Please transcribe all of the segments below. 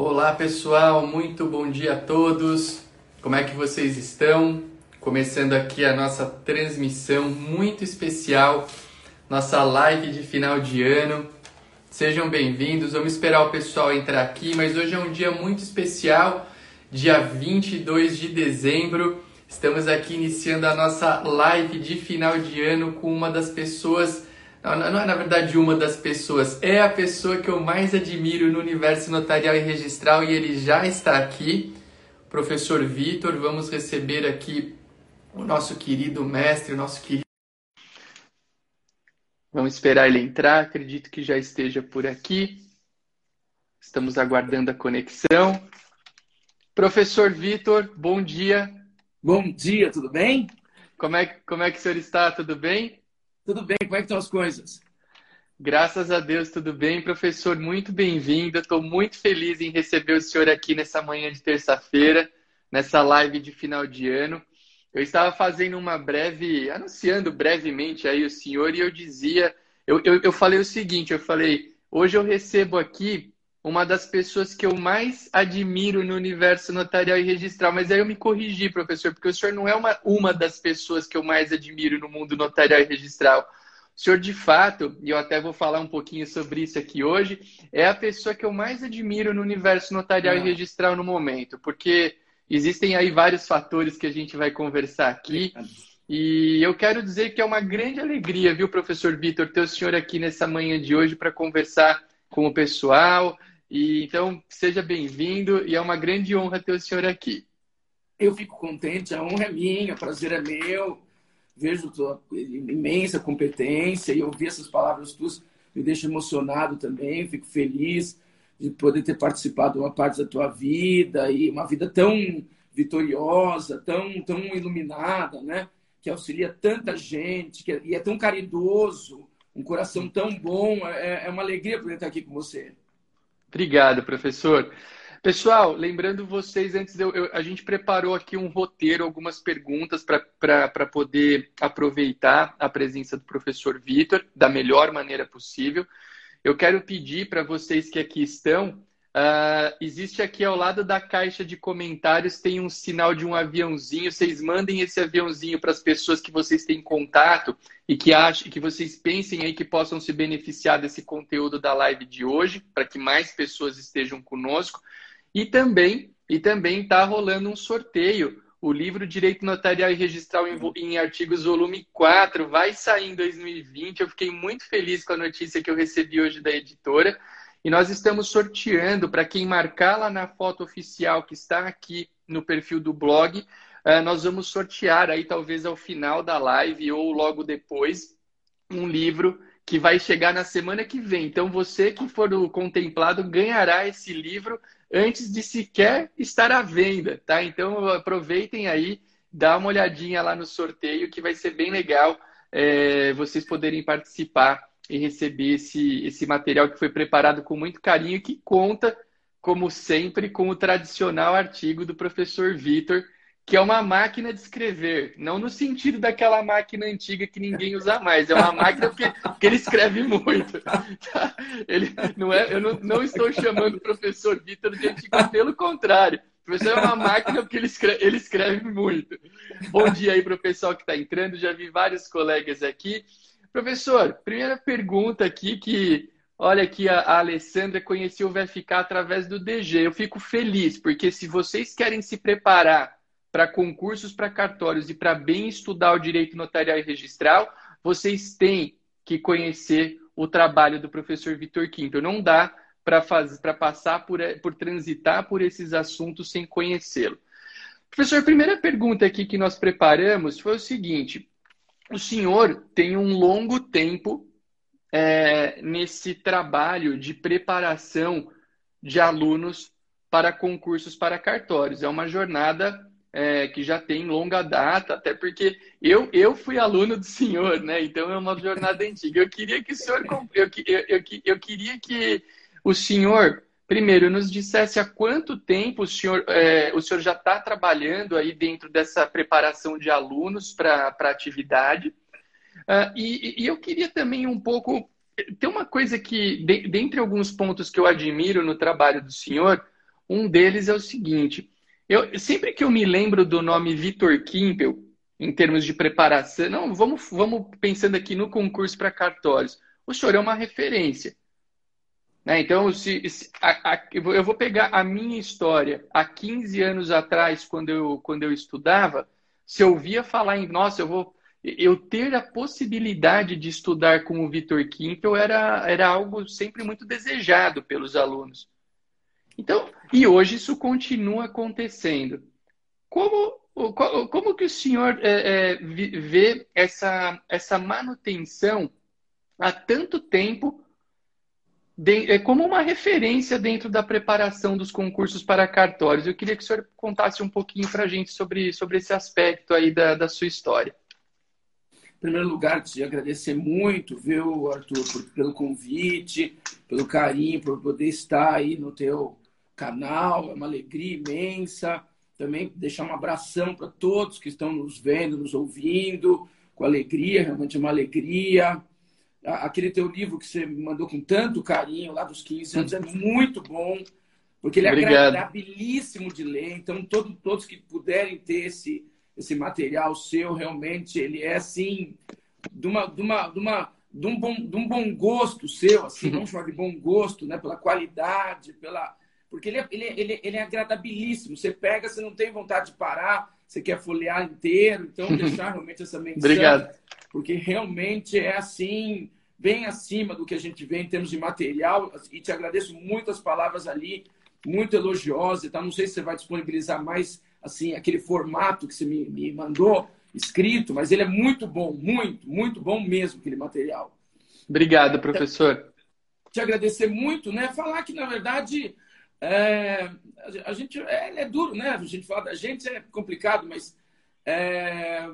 Olá pessoal, muito bom dia a todos. Como é que vocês estão? Começando aqui a nossa transmissão muito especial, nossa live de final de ano. Sejam bem-vindos. Vamos esperar o pessoal entrar aqui, mas hoje é um dia muito especial, dia 22 de dezembro. Estamos aqui iniciando a nossa live de final de ano com uma das pessoas não, não é na verdade uma das pessoas, é a pessoa que eu mais admiro no universo notarial e registral e ele já está aqui. Professor Vitor, vamos receber aqui o nosso querido mestre, o nosso querido. Vamos esperar ele entrar, acredito que já esteja por aqui. Estamos aguardando a conexão. Professor Vitor, bom dia. Bom dia, tudo bem? Como é, como é que o senhor está? Tudo bem? Tudo bem? Como é que estão as coisas? Graças a Deus, tudo bem, professor. Muito bem-vindo. Estou muito feliz em receber o senhor aqui nessa manhã de terça-feira, nessa live de final de ano. Eu estava fazendo uma breve, anunciando brevemente aí o senhor, e eu dizia, eu, eu, eu falei o seguinte: eu falei, hoje eu recebo aqui uma das pessoas que eu mais admiro no universo notarial e registral. Mas aí eu me corrigi, professor, porque o senhor não é uma, uma das pessoas que eu mais admiro no mundo notarial e registral. O senhor, de fato, e eu até vou falar um pouquinho sobre isso aqui hoje, é a pessoa que eu mais admiro no universo notarial ah. e registral no momento, porque existem aí vários fatores que a gente vai conversar aqui. E eu quero dizer que é uma grande alegria, viu, professor Vitor, ter o senhor aqui nessa manhã de hoje para conversar com o pessoal, e então, seja bem-vindo e é uma grande honra ter o senhor aqui. Eu fico contente, a honra é minha, o prazer é meu. Vejo tua imensa competência e ouvir essas palavras tuas me deixa emocionado também, fico feliz de poder ter participado de uma parte da tua vida e uma vida tão vitoriosa, tão, tão iluminada, né? Que auxilia tanta gente, que é, e é tão caridoso, um coração tão bom. É, é uma alegria poder estar aqui com você. Obrigado, professor. Pessoal, lembrando vocês, antes eu, eu, a gente preparou aqui um roteiro, algumas perguntas para poder aproveitar a presença do professor Vitor da melhor maneira possível. Eu quero pedir para vocês que aqui estão Uh, existe aqui ao lado da caixa de comentários tem um sinal de um aviãozinho. Vocês mandem esse aviãozinho para as pessoas que vocês têm contato e que achem, que vocês pensem aí que possam se beneficiar desse conteúdo da live de hoje, para que mais pessoas estejam conosco. E também e também está rolando um sorteio. O livro Direito Notarial e Registral em, em Artigos, volume 4, vai sair em 2020. Eu fiquei muito feliz com a notícia que eu recebi hoje da editora. E nós estamos sorteando para quem marcar lá na foto oficial que está aqui no perfil do blog. Uh, nós vamos sortear aí, talvez ao final da live ou logo depois, um livro que vai chegar na semana que vem. Então, você que for contemplado ganhará esse livro antes de sequer estar à venda, tá? Então, aproveitem aí, dá uma olhadinha lá no sorteio que vai ser bem legal é, vocês poderem participar e receber esse, esse material que foi preparado com muito carinho que conta, como sempre, com o tradicional artigo do professor Vitor, que é uma máquina de escrever, não no sentido daquela máquina antiga que ninguém usa mais, é uma máquina porque, ele escreve muito. Ele, não é, eu não, não estou chamando o professor Vitor de antigo, pelo contrário. O professor é uma máquina porque ele escreve, ele escreve muito. Bom dia aí para o pessoal que está entrando, já vi vários colegas aqui. Professor, primeira pergunta aqui que, olha a, a Alessandra conheceu o VFK através do DG. Eu fico feliz, porque se vocês querem se preparar para concursos para cartórios e para bem estudar o direito notarial e registral, vocês têm que conhecer o trabalho do professor Vitor Quinto. Não dá para passar por, por transitar por esses assuntos sem conhecê-lo. Professor, a primeira pergunta aqui que nós preparamos foi o seguinte: o senhor tem um longo tempo é, nesse trabalho de preparação de alunos para concursos para cartórios. É uma jornada é, que já tem longa data, até porque eu, eu fui aluno do senhor, né? Então é uma jornada antiga. Eu queria que o senhor eu, eu, eu, eu queria que o senhor primeiro nos dissesse há quanto tempo o senhor, é, o senhor já está trabalhando aí dentro dessa preparação de alunos para a atividade. Uh, e, e, eu queria também um pouco. Tem uma coisa que, de, dentre alguns pontos que eu admiro no trabalho do senhor, Um deles é o seguinte: eu sempre que eu me lembro do nome Vitor Kimpel, em termos de preparação, não, vamos, vamos pensando aqui no concurso para cartórios. O senhor é uma referência. Né? Então, se, se a, a, eu vou pegar a minha história. Há 15 anos atrás, quando eu, quando eu estudava, se eu ouvia falar em, nossa, eu vou. Eu ter a possibilidade de estudar com o Vitor Kimpel era, era algo sempre muito desejado pelos alunos. Então, e hoje isso continua acontecendo. Como, como que o senhor é, é, vê essa, essa manutenção há tanto tempo é, como uma referência dentro da preparação dos concursos para cartórios. Eu queria que o senhor contasse um pouquinho para a gente sobre, sobre esse aspecto aí da, da sua história. Em primeiro lugar, te agradecer muito, viu, Arthur, por, pelo convite, pelo carinho, por poder estar aí no teu canal. É uma alegria imensa. Também deixar um abração para todos que estão nos vendo, nos ouvindo, com alegria, realmente é uma alegria aquele teu livro que você me mandou com tanto carinho lá dos 15 anos é muito bom, porque ele é Obrigado. agradabilíssimo de ler. Então, todo, todos que puderem ter esse, esse material seu, realmente, ele é assim, de uma, de uma, de uma de um bom, de um bom gosto seu, assim, vamos chamar de bom gosto, né? Pela qualidade, pela porque ele é, ele, é, ele, é, ele é agradabilíssimo. Você pega, você não tem vontade de parar, você quer folhear inteiro, então deixar realmente essa menção. Obrigado. Porque realmente é assim, bem acima do que a gente vê em termos de material. E te agradeço muito as palavras ali, muito elogiosas. Tá? Não sei se você vai disponibilizar mais assim aquele formato que você me, me mandou escrito, mas ele é muito bom, muito, muito bom mesmo aquele material. Obrigado, professor. Te agradecer muito, né? Falar que na verdade é, a gente é, é, duro, né? A gente fala da gente é complicado, mas é,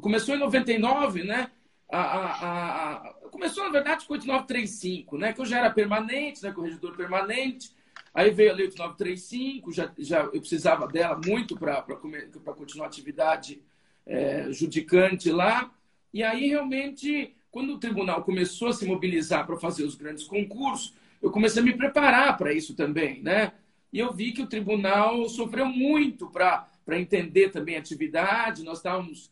começou em 99, né? A, a, a, começou, na verdade, com 8935, né? Que eu já era permanente, né? Corregedor permanente. Aí veio a Lei 8935, já, já eu precisava dela muito para continuar a atividade é, judicante lá. E aí, realmente, quando o tribunal começou a se mobilizar para fazer os grandes concursos, eu comecei a me preparar para isso também, né? E eu vi que o tribunal sofreu muito para entender também a atividade. Nós estávamos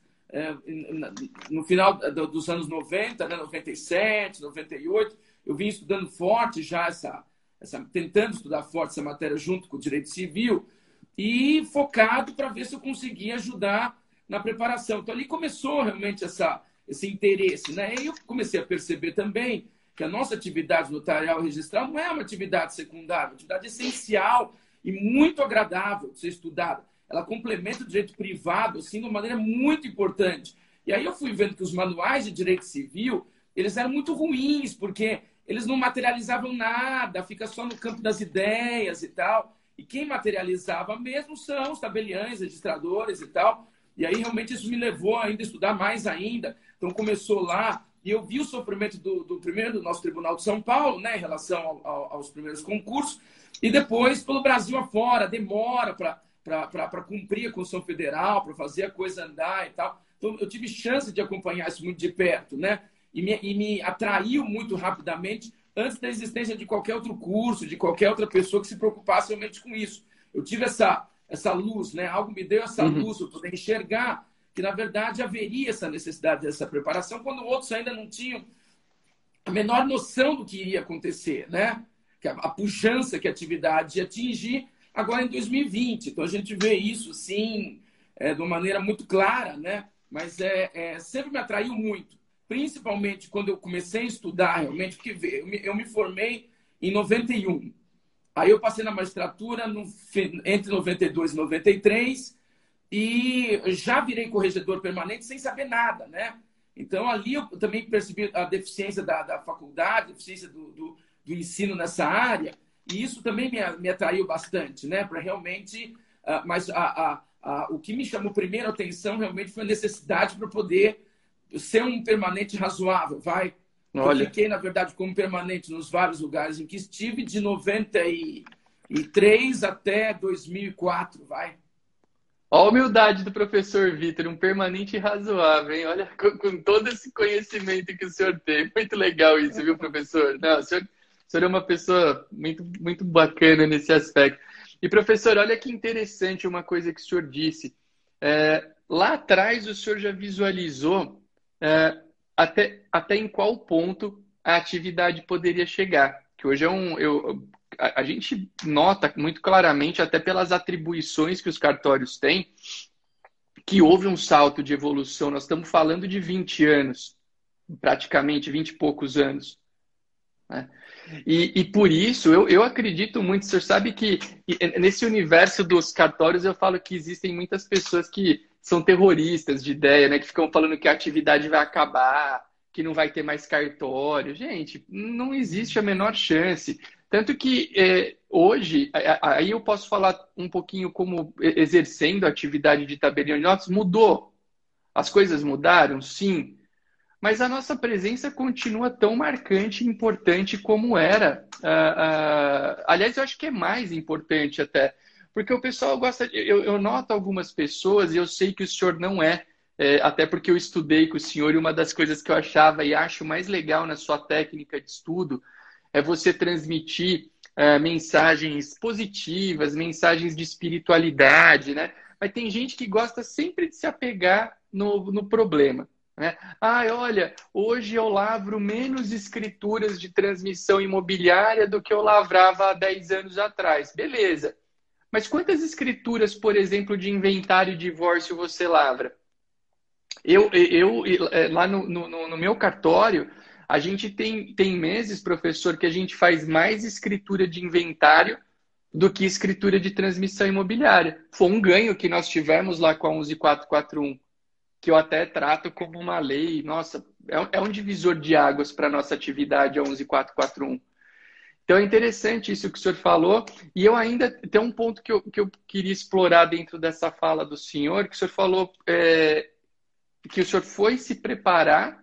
no final dos anos 90, né, 97, 98, eu vim estudando forte já essa, essa tentando estudar forte essa matéria junto com o direito civil e focado para ver se eu conseguia ajudar na preparação. Então ali começou realmente essa esse interesse, né? E eu comecei a perceber também que a nossa atividade notarial registral não é uma atividade secundária, é uma atividade essencial e muito agradável de ser estudada ela complementa o direito privado assim de uma maneira muito importante. E aí eu fui vendo que os manuais de direito civil, eles eram muito ruins, porque eles não materializavam nada, fica só no campo das ideias e tal. E quem materializava mesmo são os tabeliães, registradores e tal. E aí realmente isso me levou ainda a estudar mais ainda. Então começou lá e eu vi o sofrimento do, do primeiro do nosso Tribunal de São Paulo, né, em relação ao, ao, aos primeiros concursos, e depois pelo Brasil afora, demora para para cumprir a Constituição Federal, para fazer a coisa andar e tal. Então, eu tive chance de acompanhar isso muito de perto, né? E me, e me atraiu muito rapidamente antes da existência de qualquer outro curso, de qualquer outra pessoa que se preocupasse realmente com isso. Eu tive essa, essa luz, né? Algo me deu essa uhum. luz para poder enxergar que, na verdade, haveria essa necessidade dessa preparação quando outros ainda não tinham a menor noção do que iria acontecer, né? Que a, a pujança que a atividade ia atingir agora em 2020. Então a gente vê isso, sim, é, de uma maneira muito clara, né? Mas é, é, sempre me atraiu muito, principalmente quando eu comecei a estudar realmente, porque eu me, eu me formei em 91. Aí eu passei na magistratura no, entre 92 e 93 e já virei corregedor permanente sem saber nada, né? Então ali eu também percebi a deficiência da, da faculdade, a deficiência do, do, do ensino nessa área. E isso também me, me atraiu bastante, né? Para realmente. Uh, mas a, a, a, o que me chamou primeiro a atenção realmente foi a necessidade para poder ser um permanente razoável, vai? Olha. Eu fiquei, na verdade, como permanente nos vários lugares em que estive, de 93 até 2004, vai. Olha a humildade do professor Vitor, um permanente razoável, hein? Olha, com, com, todo esse conhecimento que o senhor tem. Muito legal isso, viu, professor? Não, o senhor o senhor é uma pessoa muito, muito bacana nesse aspecto. E, professor, olha que interessante uma coisa que o senhor disse. É, lá atrás, o senhor já visualizou é, até, até em qual ponto a atividade poderia chegar. Que hoje é um. Eu, a, a gente nota muito claramente, até pelas atribuições que os cartórios têm, que houve um salto de evolução. Nós estamos falando de 20 anos, praticamente 20 e poucos anos. Né? E, e, por isso, eu, eu acredito muito, o senhor sabe que nesse universo dos cartórios eu falo que existem muitas pessoas que são terroristas de ideia, né? Que ficam falando que a atividade vai acabar, que não vai ter mais cartório. Gente, não existe a menor chance. Tanto que é, hoje, aí eu posso falar um pouquinho como exercendo a atividade de tabelião de notas, mudou. As coisas mudaram, sim mas a nossa presença continua tão marcante e importante como era. Uh, uh, aliás, eu acho que é mais importante até, porque o pessoal gosta. De, eu, eu, noto algumas pessoas, e eu sei que o senhor não é, é, até porque eu estudei com o senhor, e uma das coisas que eu achava e acho mais legal na sua técnica de estudo é você transmitir uh, mensagens positivas, mensagens de espiritualidade, né? Mas tem gente que gosta sempre de se apegar no, no problema. Né? Ah, olha, hoje eu lavro menos escrituras de transmissão imobiliária do que eu lavrava há 10 anos atrás. Beleza. Mas quantas escrituras, por exemplo, de inventário e divórcio você lavra? Eu, eu é, lá no, no, no meu cartório, a gente tem, tem meses, professor, que a gente faz mais escritura de inventário do que escritura de transmissão imobiliária. Foi um ganho que nós tivemos lá com a 11441 que eu até trato como uma lei, nossa, é, um é divisor de águas para a nossa atividade, a 11441. Então é interessante isso que o senhor falou, e eu ainda tem um ponto que eu, que eu queria explorar dentro dessa fala do senhor, que o senhor falou é, que o senhor foi se preparar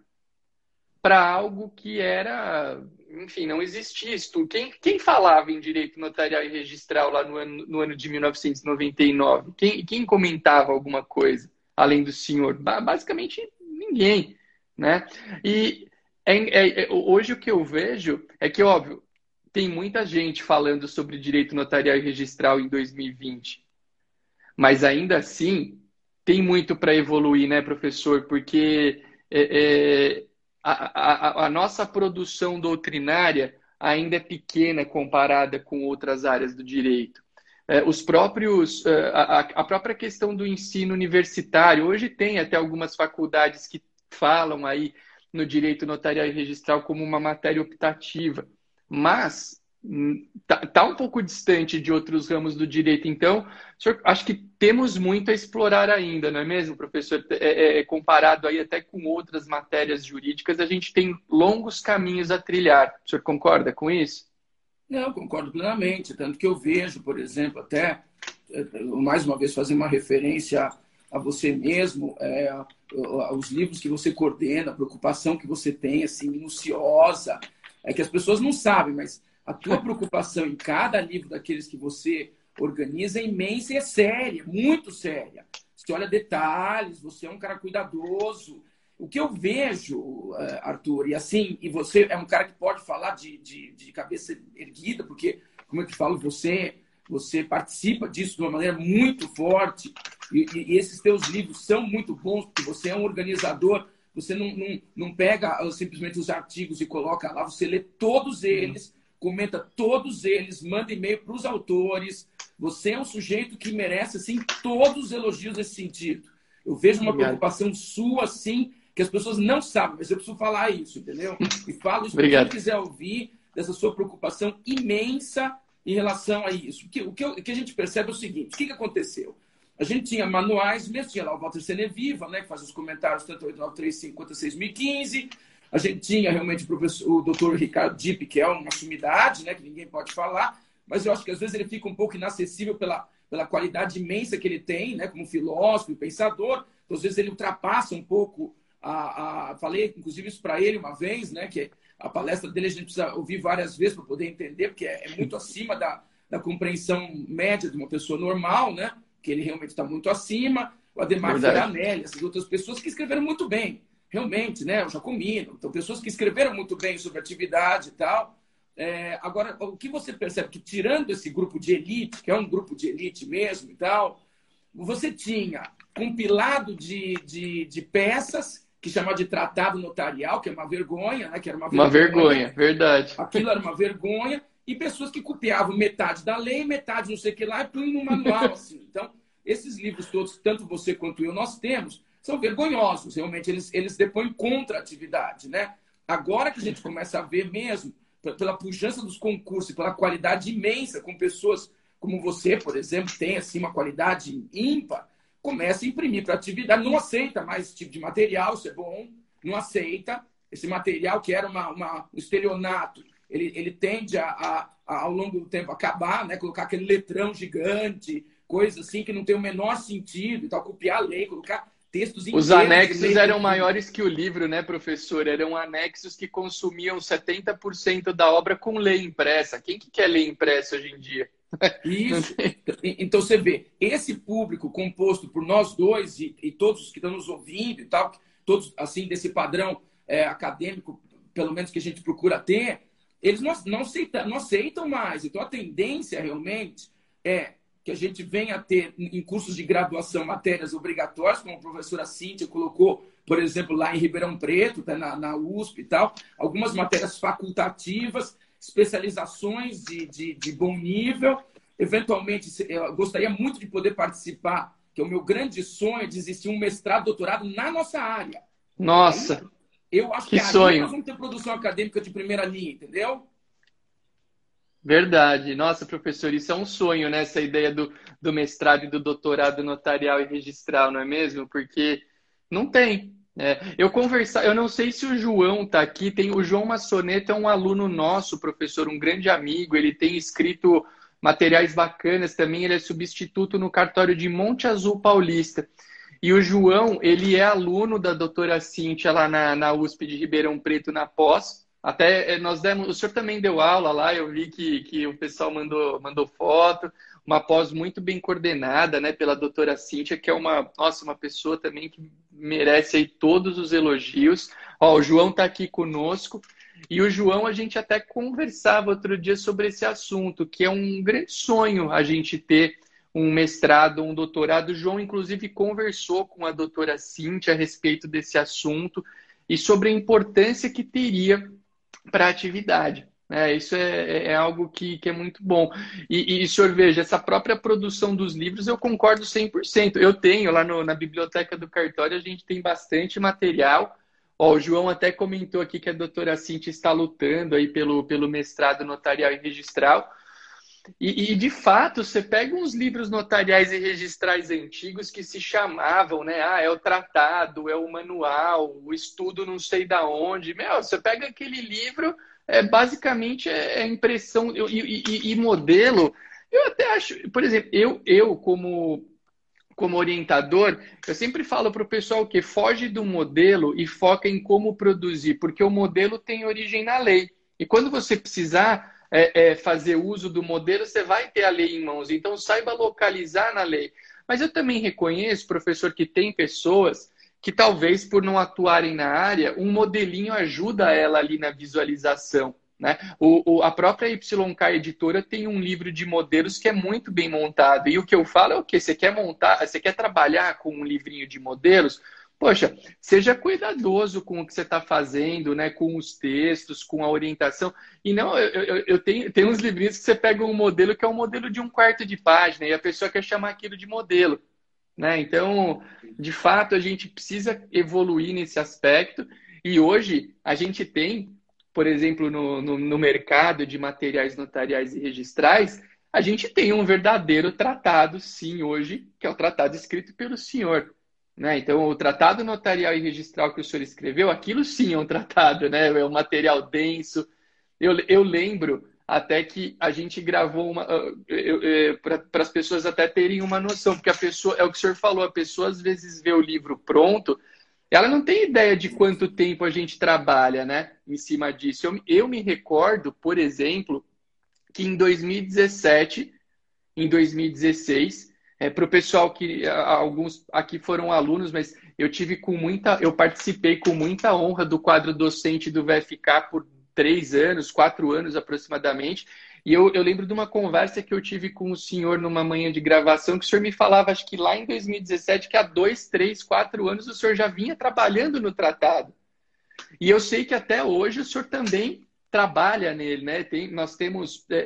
para algo que era, enfim, não existia. Quem, quem falava em direito notarial e registral lá no ano, no ano de 1999? Quem, quem comentava alguma coisa? Além do senhor? Basicamente ninguém, né? E é, é, é, hoje o que eu vejo é que, óbvio, tem muita gente falando sobre direito notarial e registral em 2020, mas ainda assim tem muito para evoluir, né, professor? Porque é, é a, a, a nossa produção doutrinária ainda é pequena comparada com outras áreas do direito. É, os próprios é, a, a, própria questão do ensino universitário hoje tem até algumas faculdades que falam aí no direito notarial e registral como uma matéria optativa, mas está hum, tá um pouco distante de outros ramos do direito. Então, senhor, acho que temos muito a explorar ainda, não é mesmo, professor? É, é, é, comparado aí até com outras matérias jurídicas, a gente tem longos caminhos a trilhar. O senhor concorda com isso? Não, concordo plenamente. Tanto que eu vejo, por exemplo, até, eh, mais uma vez, fazer uma referência a você mesmo, é, os livros que você coordena, a preocupação que você tem, assim, minuciosa. É que as pessoas não sabem, mas a tua preocupação em cada livro daqueles que você organiza é imensa e é séria, muito séria. Você olha detalhes, você é um cara cuidadoso, o que eu vejo, eh, Arthur, e assim, e você é um cara que pode falar de, de, de cabeça erguida, porque, como eu te falo, você você participa disso de uma maneira muito forte, e, e, esses teus livros são muito bons, porque você é um organizador, você não, não, não pega ah, simplesmente os artigos e coloca lá, você lê todos eles, comenta todos eles, manda e-mail para os autores, você é um sujeito que merece, assim, todos os elogios nesse sentido. Eu vejo uma Obrigado. preocupação sua, assim, que as pessoas não sabem, mas eu preciso falar isso, entendeu? E falo isso para quem quiser ouvir dessa sua preocupação imensa em relação a isso. O que, o que, a gente percebe é o seguinte: o que, que aconteceu? A gente tinha manuais, mesmo tinha lá o Walter Seneviva, né, que faz os comentários tanto 8935 quanto 6015. A gente tinha realmente o, professor, o doutor Ricardo Dipp, que é uma sumidade, né, que ninguém pode falar, mas eu acho que às vezes ele fica um pouco inacessível pela, pela qualidade imensa que ele tem, né, como filósofo e pensador. Então, às vezes ele ultrapassa um pouco a, a, falei, inclusive, isso para ele uma vez, né? Que a palestra dele a gente precisa ouvir várias vezes para poder entender, porque é, é, muito acima da, da compreensão média de uma pessoa normal, né? Que ele realmente está muito acima. O Ademar Ferranelli, essas outras pessoas que escreveram muito bem, realmente, né? O Jacomino. Então, pessoas que escreveram muito bem sobre atividade e tal. É, agora, o que você percebe? Que tirando esse grupo de elite, que é um grupo de elite mesmo e tal, você tinha compilado de, de, de peças que chamava de tratado notarial, que é uma vergonha, né? Que era uma vergonha. Uma vergonha, verdade. Aquilo era uma vergonha. E pessoas que copiavam metade da lei, metade não sei o que lá, e punham no manual, assim. Então, esses livros todos, tanto você quanto eu, nós temos, são vergonhosos. Realmente, eles, eles depõem contra a atividade, né? Agora que a gente começa a ver mesmo, pela pujança dos concursos, pela qualidade imensa, com pessoas como você, por exemplo, tem assim uma qualidade ímpar, começa a imprimir para atividade, não aceita mais esse tipo de material, isso é bom, não aceita. Esse material que era uma, uma um estelionato, ele, ele tende a, a, a, ao longo do tempo, acabar, né? colocar aquele letrão gigante, coisa assim que não tem o menor sentido, e tal, copiar a lei, colocar textos Os anexos eram maiores que o livro, né, professor? Eram anexos que consumiam 70% da obra com lei impressa. Quem que quer lei impressa hoje em dia? Isso. Então você vê, esse público composto por nós dois e, e todos os que estão nos ouvindo e tal, todos assim desse padrão é, acadêmico, pelo menos que a gente procura ter, eles não, não, aceitam, não aceitam mais. Então a tendência realmente é que a gente venha a ter em cursos de graduação matérias obrigatórias, como a professora Cíntia colocou, por exemplo, lá em Ribeirão Preto, tá, na, na USP e tal, algumas matérias facultativas especializações de, de, de bom nível. Eventualmente, eu gostaria muito de poder participar, que é o meu grande sonho de existir um mestrado, doutorado na nossa área. Nossa! eu acho que, que sonho. nós vamos ter produção acadêmica de primeira linha, entendeu? Verdade. Nossa, professor, isso é um sonho, né? Essa ideia do, do mestrado e do doutorado notarial e registral, não é mesmo? Porque não tem. É, eu conversar, eu não sei se o João está aqui. Tem o João Maçoneto é um aluno nosso, professor, um grande amigo. Ele tem escrito materiais bacanas também. Ele é substituto no cartório de Monte Azul Paulista. E o João, ele é aluno da doutora Cíntia lá na, na USP de Ribeirão Preto na pós. Até é, nós demos, o senhor também deu aula lá, eu vi que, que o pessoal mandou, mandou foto uma pós muito bem coordenada, né, pela doutora Cíntia, que é uma, nossa, uma pessoa também que merece aí todos os elogios. Ó, o João está aqui conosco. E o João, a gente até conversava outro dia sobre esse assunto, que é um grande sonho a gente ter um mestrado, um doutorado. O João, inclusive, conversou com a doutora Cíntia a respeito desse assunto e sobre a importância que teria para a atividade. É, isso é, é algo que, que é muito bom. E, e, senhor, veja, essa própria produção dos livros eu concordo 100%. Eu tenho lá no, na biblioteca do cartório, a gente tem bastante material. Ó, o João até comentou aqui que a doutora Cintia está lutando aí pelo, pelo mestrado notarial e registral. E, e, de fato, você pega uns livros notariais e registrais antigos que se chamavam, né? Ah, é o tratado, é o manual, o estudo não sei da onde. Meu, você pega aquele livro é, basicamente é, é impressão e, e, e, modelo. Eu até acho, por exemplo, eu, eu como, como orientador, eu sempre falo para o pessoal que foge do modelo e foca em como produzir, porque o modelo tem origem na lei. E quando você precisar é, é, fazer uso do modelo, você vai ter a lei em mãos. Então, saiba localizar na lei. Mas eu também reconheço, professor, que tem pessoas que talvez por não atuarem na área, um modelinho ajuda ela ali na visualização. Né? O, o, a própria YK Editora tem um livro de modelos que é muito bem montado. E o que eu falo é o que? Você quer montar, você quer trabalhar com um livrinho de modelos? Poxa, seja cuidadoso com o que você está fazendo, né? com os textos, com a orientação. E não, eu, eu, eu tenho, tenho uns livrinhos que você pega um modelo que é um modelo de um quarto de página e a pessoa quer chamar aquilo de modelo. Né? Então, de fato, a gente precisa evoluir nesse aspecto. E hoje a gente tem, por exemplo, no, no, no mercado de materiais notariais e registrais, a gente tem um verdadeiro tratado, sim, hoje, que é o tratado escrito pelo senhor. Né? Então, o tratado notarial e registral que o senhor escreveu, aquilo sim é um tratado, né? é um material denso. Eu, eu lembro até que a gente gravou uma para as pessoas até terem uma noção, porque a pessoa é o que o senhor falou, a pessoa às vezes vê o livro pronto, ela não tem ideia de quanto tempo a gente trabalha, né, em cima disso. Eu, eu me recordo, por exemplo, que em 2017, em 2016, é, para o pessoal que alguns aqui foram alunos, mas eu tive com muita, eu participei com muita honra do quadro docente do VFK por três anos, quatro anos aproximadamente. E eu, eu, lembro de uma conversa que eu tive com o senhor numa manhã de gravação, que o senhor me falava, acho que lá em 2017, que há dois, três, quatro anos o senhor já vinha trabalhando no tratado. E eu sei que até hoje o senhor também trabalha nele, né? Tem, nós temos é,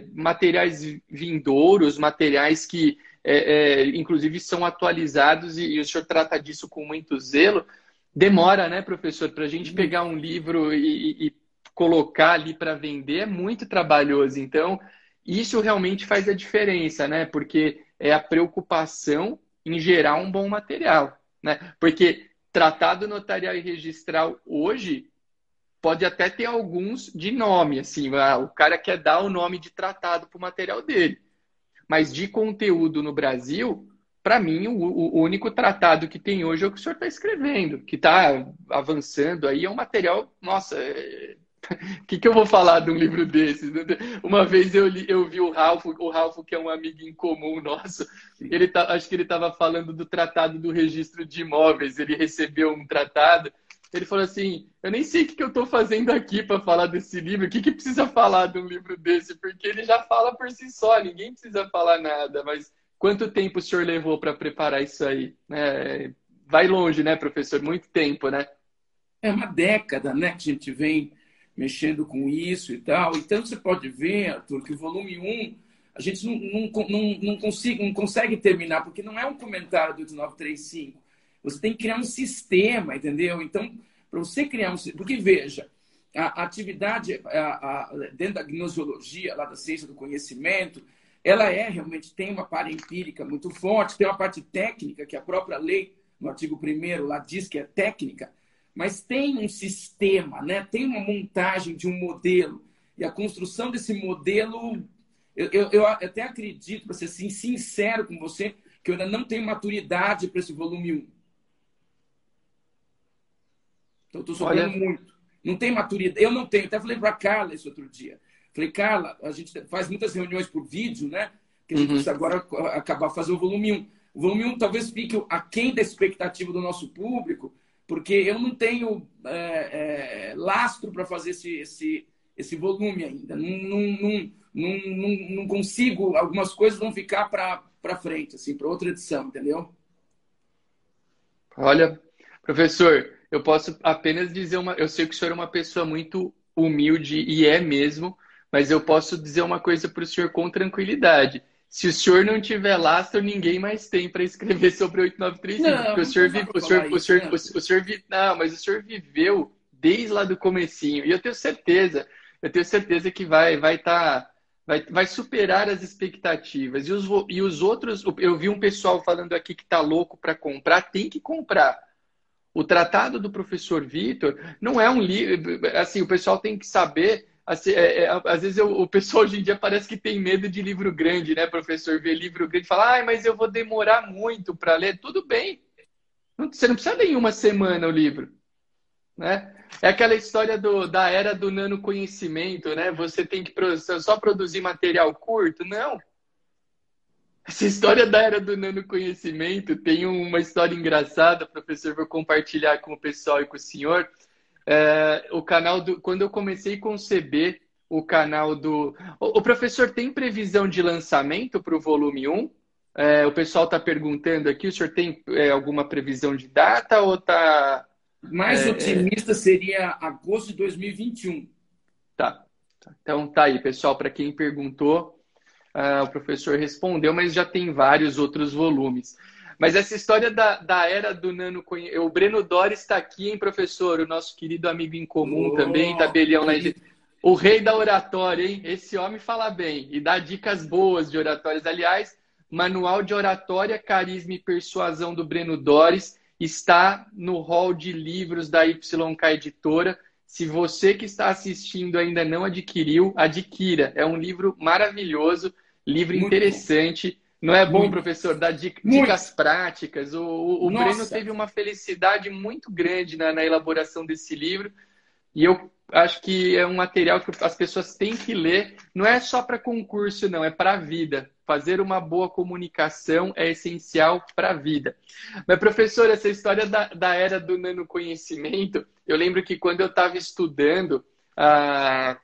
é, materiais vindouros, materiais que, é, é inclusive, são atualizados e, e, o senhor trata disso com muito zelo. Demora, né, professor, para a gente pegar um livro e, e colocar ali para vender é muito trabalhoso. Então, isso realmente faz a diferença, né? Porque é a preocupação em gerar um bom material, né? Porque tratado notarial e registral hoje pode até ter alguns de nome, assim, ah, o cara quer dar o nome de tratado para o material dele. Mas de conteúdo no Brasil, para mim, o, o, único tratado que tem hoje é o que o senhor está escrevendo, que está avançando aí, é um material, nossa, é, o que, que eu vou falar de um livro desses? Uma vez eu, li, eu vi o Ralph, o Ralph, que é um amigo em comum nosso, ele tá, acho que ele estava falando do tratado do registro de imóveis. Ele recebeu um tratado. Ele falou assim: Eu nem sei o que, que eu estou fazendo aqui para falar desse livro. O que, que precisa falar de um livro desse? Porque ele já fala por si só, ninguém precisa falar nada. Mas quanto tempo o senhor levou para preparar isso aí? É, vai longe, né, professor? Muito tempo, né? É uma década, né, que a gente vem mexendo com isso e tal. Então você pode ver, Arthur, que o volume 1 a gente não, não, não, não, consigo, não consegue terminar, porque não é um comentário do 8935. Você tem que criar um sistema, entendeu? Então, para você criar um Porque, veja, a, atividade a, a, dentro da gnosiologia, lá da ciência do conhecimento, ela é realmente, tem uma parte empírica muito forte, tem uma parte técnica, que a própria lei, no artigo 1 lá diz que é técnica, mas tem um sistema, né? tem uma montagem de um modelo. E a construção desse modelo, eu, eu, eu até acredito, para ser assim, sincero com você, que eu ainda não tenho maturidade para esse volume 1. Então, estou sofrendo Olha... muito. Não tem maturidade. Eu não tenho. Até falei para a Carla isso outro dia. Falei, Carla, a gente faz muitas reuniões por vídeo, né? Que a gente uhum. precisa agora acabar fazer o volume 1. O volume 1 talvez fique aquém da expectativa do nosso público, porque eu não tenho é, é, lastro para fazer esse, esse, esse volume ainda. Não, não, não, não, não consigo, algumas coisas vão ficar para frente, assim, para outra edição, entendeu? Olha, professor, eu posso apenas dizer uma. Eu sei que o senhor é uma pessoa muito humilde e é mesmo, mas eu posso dizer uma coisa para o senhor com tranquilidade se o senhor não tiver lastro, ninguém mais tem para escrever sobre 8935. Não, porque o senhor, vive, o senhor, o senhor, o senhor, o senhor vi, não, mas o senhor viveu desde lá do comecinho. E eu tenho certeza, eu tenho certeza que vai vai estar tá, vai, vai superar as expectativas. E os, e os outros, eu vi um pessoal falando aqui que está louco para comprar, tem que comprar. O tratado do professor Vitor não é um livro, assim, o pessoal tem que saber Assim, é, é, às vezes eu, o pessoal hoje em dia parece que tem medo de livro grande, né, professor? Ver livro grande e falar, ah, mas eu vou demorar muito para ler. Tudo bem. Você não precisa ler em uma semana o livro. Né? É aquela história do, da era do nano conhecimento, né? Você tem que só produzir material curto? Não. Essa história da era do nano conhecimento tem uma história engraçada, professor, vou compartilhar com o pessoal e com o senhor é, o canal do. Quando eu comecei a conceber o canal do. O, o professor tem previsão de lançamento para o volume 1? É, o pessoal está perguntando aqui, o senhor tem é, alguma previsão de data ou está. Mais é, otimista seria agosto de 2021. Tá. Então tá aí, pessoal, para quem perguntou, uh, o professor respondeu, mas já tem vários outros volumes. Mas essa história da, da era do nano O Breno Dori está aqui, hein, professor? O nosso querido amigo em comum oh, também, tabelião lá. O rei da oratória, hein? Esse homem fala bem e dá dicas boas de oratórias. Aliás, Manual de Oratória, Carisma e Persuasão do Breno Dores está no hall de livros da YK Editora. Se você que está assistindo ainda não adquiriu, adquira. É um livro maravilhoso, livro Muito interessante. Bom não é bom, muito. professor, dar dicas muito. práticas. O, o, o Breno teve uma felicidade muito grande na, na, elaboração desse livro. E eu acho que é um material que as pessoas têm que ler. Não é só para concurso, não, é para a vida. Fazer uma boa comunicação é essencial para a vida. Mas, professor, essa história da, da era do nanoconhecimento, eu lembro que quando eu estava estudando a,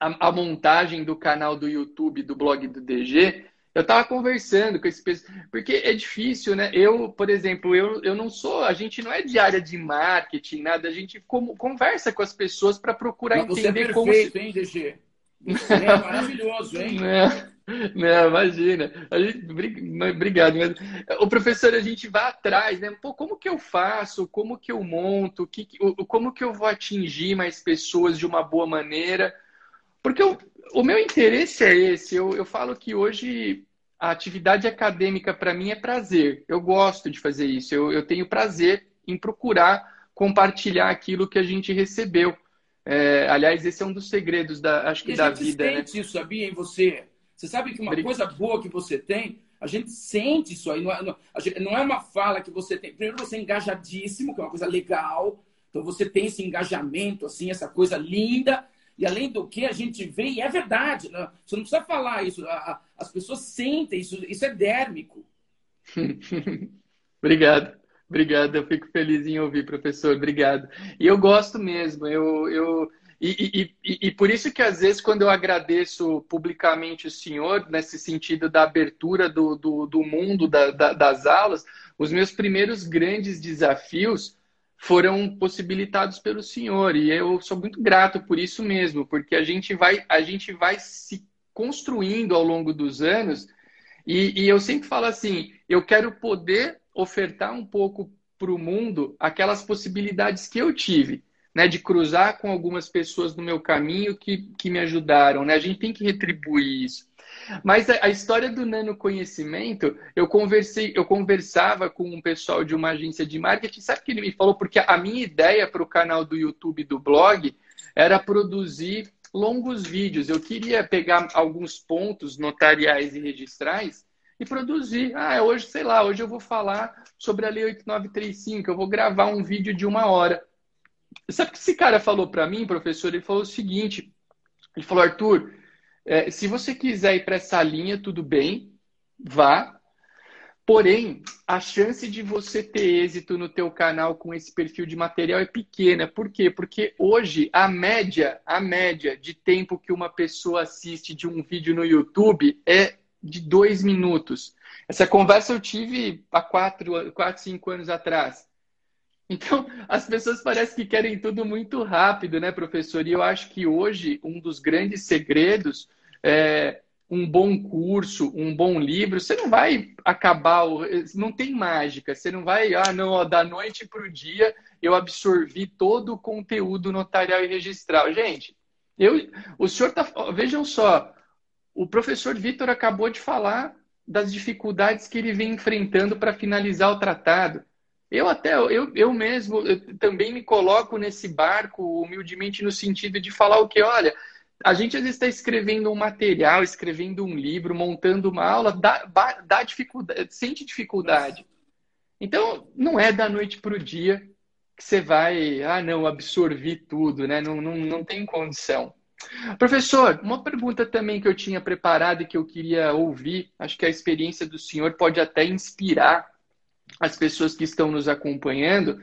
a, a montagem do canal do YouTube, do blog do DG, eu estava conversando com esse pessoal, porque é difícil, né? Eu, por exemplo, eu, eu não sou, a gente não é de área de marketing, nada, a gente como, conversa com as pessoas para procurar Mas entender você é perfeito, como. Hein, DG? Você é maravilhoso, hein? Não, não imagina. Gente, obrigado. Mas, o professor, a gente vai atrás, né? Pô, como que eu faço? Como que eu monto? Que, como que eu vou atingir mais pessoas de uma boa maneira? Porque eu, o meu interesse é esse. Eu, eu falo que hoje a atividade acadêmica para mim é prazer. Eu gosto de fazer isso. Eu, eu tenho prazer em procurar compartilhar aquilo que a gente recebeu. É, aliás, esse é um dos segredos da, acho que, da vida. Né? Sente né? isso, sabia, em você? Você sabe que uma Obrigado. coisa boa que você tem, a gente sente isso aí. Não é, não, gente, não é uma fala que você tem. Primeiro, você é engajadíssimo, que é uma coisa legal. Então, você tem esse engajamento, assim, essa coisa linda. E além do que a gente vê, e é verdade, né? você não precisa falar isso, as pessoas sentem isso, isso é dérmico. Obrigado. Obrigado, eu fico feliz em ouvir, professor. Obrigado. E eu gosto mesmo. Eu, eu e, e, e, por isso que às vezes quando eu agradeço publicamente o senhor nesse sentido da abertura do, do, do mundo da, da, das aulas, os meus primeiros grandes desafios foram possibilitados pelo Senhor e eu sou muito grato por isso mesmo, porque a gente vai a gente vai se construindo ao longo dos anos e, e eu sempre falo assim, eu quero poder ofertar um pouco para o mundo aquelas possibilidades que eu tive, né, de cruzar com algumas pessoas no meu caminho que, que me ajudaram, né? A gente tem que retribuir isso. Mas a, a história do nanoconhecimento, eu conversei, eu conversava com um pessoal de uma agência de marketing, sabe o que ele me falou? Porque a minha ideia para o canal do YouTube do blog era produzir longos vídeos. Eu queria pegar alguns pontos notariais e registrais e produzir. Ah, hoje, sei lá, hoje eu vou falar sobre a Lei 8935, eu vou gravar um vídeo de uma hora. Sabe o que esse cara falou para mim, professor? Ele falou o seguinte: ele falou, Arthur, é, se você quiser ir para essa linha, tudo bem, vá. Porém, a chance de você ter êxito no teu canal com esse perfil de material é pequena. Por quê? Porque hoje a média, a média de tempo que uma pessoa assiste de um vídeo no YouTube é de dois minutos. Essa conversa eu tive há quatro, quatro cinco anos atrás. Então, as pessoas parecem que querem tudo muito rápido, né, professor? E eu acho que hoje um dos grandes segredos é um bom curso, um bom livro. Você não vai acabar, não tem mágica. Você não vai, ah, não, ó, da noite para o dia eu absorvi todo o conteúdo notarial e registral. Gente, eu, o senhor tá, vejam só, o professor Vitor acabou de falar das dificuldades que ele vem enfrentando para finalizar o tratado. Eu até, eu, eu mesmo eu também me coloco nesse barco humildemente no sentido de falar o que, olha, a gente às vezes está escrevendo um material, escrevendo um livro, montando uma aula, dá, dá dificuldade, sente dificuldade. Então, não é da noite para o dia que você vai, ah, não, absorver tudo, né? Não, não, não tem condição. Professor, uma pergunta também que eu tinha preparado e que eu queria ouvir, acho que a experiência do senhor pode até inspirar as pessoas que estão nos acompanhando,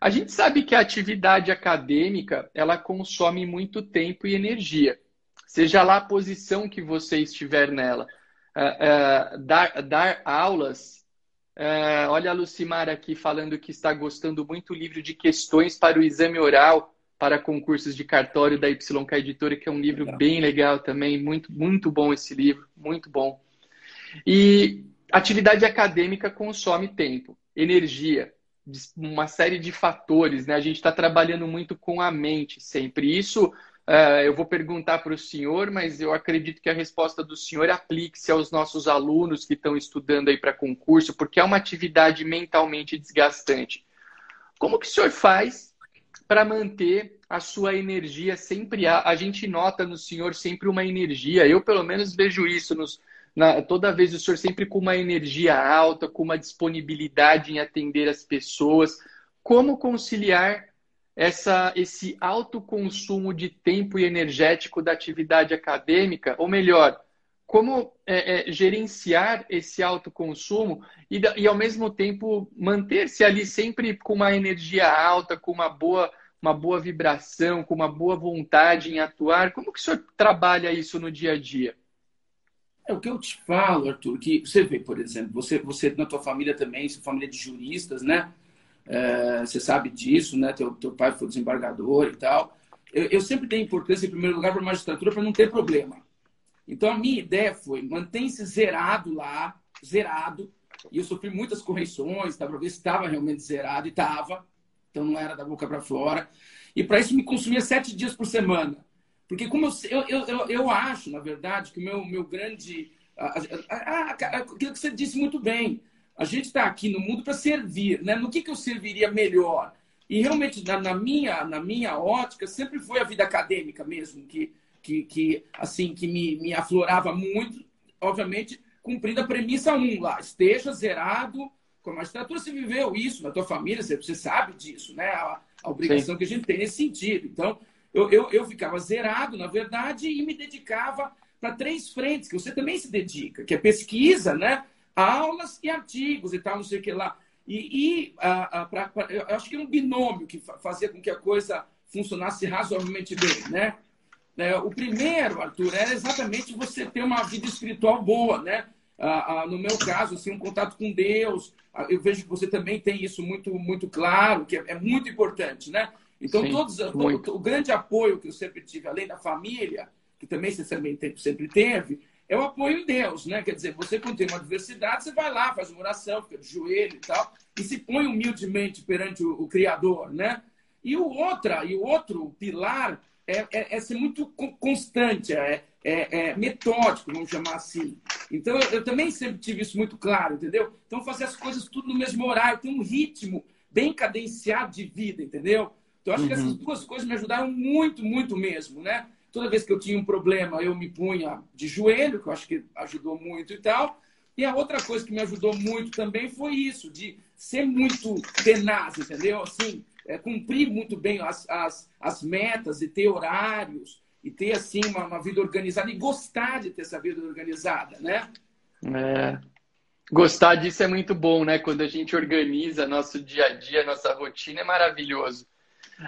a gente sabe que a atividade acadêmica ela consome muito tempo e energia, seja lá a posição que você estiver nela. Uh, uh, dar, dar, aulas. Uh, olha a Lucimar aqui falando que está gostando muito do livro de questões para o exame oral para concursos de cartório da YK Editora, que é um livro legal. bem legal também, muito, muito bom esse livro, muito bom. E Atividade acadêmica consome tempo, energia, uma série de fatores, né? A gente está trabalhando muito com a mente sempre. Isso uh, eu vou perguntar para o senhor, mas eu acredito que a resposta do senhor aplique-se aos nossos alunos que estão estudando aí para concurso, porque é uma atividade mentalmente desgastante. Como que o senhor faz para manter a sua energia sempre? A, a gente nota no senhor sempre uma energia. Eu, pelo menos, vejo isso nos na, toda vez o senhor sempre com uma energia alta, com uma disponibilidade em atender as pessoas. Como conciliar essa, esse alto consumo de tempo e energético da atividade acadêmica? Ou melhor, como é, é, gerenciar esse alto consumo e, e, ao mesmo tempo, manter-se ali sempre com uma energia alta, com uma boa uma boa vibração, com uma boa vontade em atuar? Como que o senhor trabalha isso no dia a dia? É o que eu te falo, Arthur, que você vê, por exemplo, você, você na tua família também, sua família de juristas, né? É, você sabe disso, né? Teu, teu pai foi desembargador e tal. Eu, eu sempre dei importância, em primeiro lugar, para a magistratura para não ter problema. Então, a minha ideia foi mantém-se zerado lá, zerado. E eu sofri muitas correções, tá, para ver se estava realmente zerado, e estava. Então, não era da boca para fora. E para isso me consumia sete dias por semana. Porque como eu, eu, eu, eu acho, na verdade, que o meu, meu grande... Aquilo que você disse muito bem. A gente está aqui no mundo para servir. Né? No que, que eu serviria melhor? E realmente, na, na, minha, na minha ótica, sempre foi a vida acadêmica mesmo, que, que, que assim, que me, me aflorava muito, obviamente, cumprindo a premissa 1 lá, esteja zerado com a magistratura. Você viveu isso na tua família, você, você sabe disso, né? A, a obrigação Sim. que a gente tem nesse sentido. Então, eu, eu, eu ficava zerado, na verdade, e me dedicava para três frentes, que você também se dedica, que é pesquisa, né? Aulas e artigos e tal, não sei o que lá. E, e a, a, pra, pra, eu acho que era um binômio que fazia com que a coisa funcionasse razoavelmente bem, né? É, o primeiro, Arthur, era exatamente você ter uma vida espiritual boa, né? No meu caso, assim, um contato com Deus. Eu vejo que você também tem isso muito, muito claro, que é, é muito importante, né? Então, Sim, todos, todo, o grande apoio que eu sempre tive, além da família, que também você também sempre teve, é o apoio em Deus, né? Quer dizer, você quando tem uma adversidade, você vai lá, faz uma oração, fica de joelho e tal, e se põe humildemente perante o, o Criador, né? E o outra, e o outro pilar é, é, é ser muito constante, é, é, é, metódico, vamos chamar assim. Então, eu, eu, também sempre tive isso muito claro, entendeu? Então, fazer as coisas tudo no mesmo horário, ter um ritmo bem cadenciado de vida, entendeu? Então, acho uhum. que essas duas coisas me ajudaram muito, muito mesmo, né? Toda vez que eu tinha um problema, eu me punha de joelho, que eu acho que ajudou muito e tal. E a outra coisa que me ajudou muito também foi isso, de ser muito tenaz, entendeu? Assim, é, cumprir muito bem as, as, as metas e ter horários e ter assim uma, uma, vida organizada e gostar de ter essa vida organizada, né? É. Gostar disso é muito bom, né? Quando a gente organiza nosso dia a dia, nossa rotina, é maravilhoso.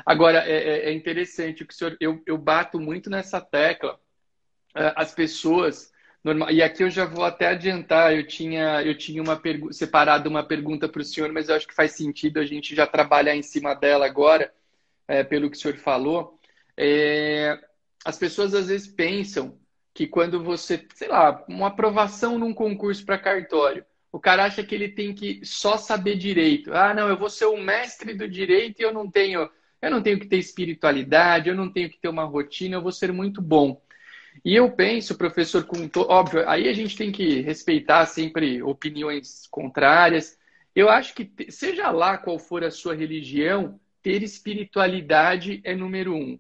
Agora, é, é, é interessante que o senhor, eu, eu bato muito nessa tecla. É, as pessoas normal. E aqui eu já vou até adiantar, eu tinha, eu tinha uma separado uma pergunta para o senhor, mas eu acho que faz sentido a gente já trabalhar em cima dela agora, é, pelo que o senhor falou. É, as pessoas às vezes pensam que quando você, sei lá, uma aprovação num concurso para cartório, o cara acha que ele tem que só saber direito. Ah, não, eu vou ser o mestre do direito e eu não tenho, eu não tenho que ter espiritualidade, eu não tenho que ter uma rotina, eu vou ser muito bom. E eu penso, professor, com to... óbvio, aí a gente tem que respeitar sempre opiniões contrárias. Eu acho que, seja lá qual for a sua religião, ter espiritualidade é número um.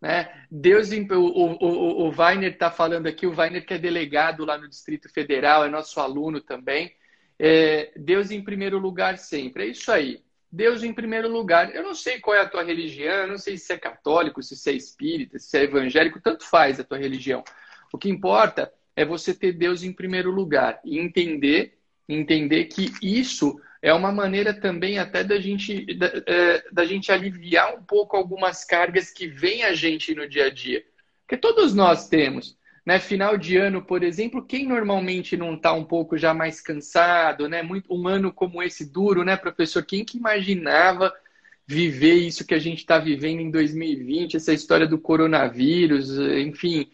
Né? Deus, o, o, o, Weiner está falando aqui, o Weiner que é delegado lá no Distrito Federal, é nosso aluno também. É, Deus em primeiro lugar sempre. É isso aí. Deus em primeiro lugar. Eu não sei qual é a tua religião, não sei se é católico, se é espírita, se é evangélico, tanto faz a tua religião. O que importa é você ter Deus em primeiro lugar e entender, entender que isso é uma maneira também até da gente, da, é, da gente aliviar um pouco algumas cargas que vem a gente no dia a dia. Porque todos nós temos. Né? Final de ano, por exemplo, quem normalmente não está um pouco já mais cansado, né? Muito, um ano como esse duro, né, professor? Quem que imaginava viver isso que a gente está vivendo em 2020, essa história do coronavírus, enfim,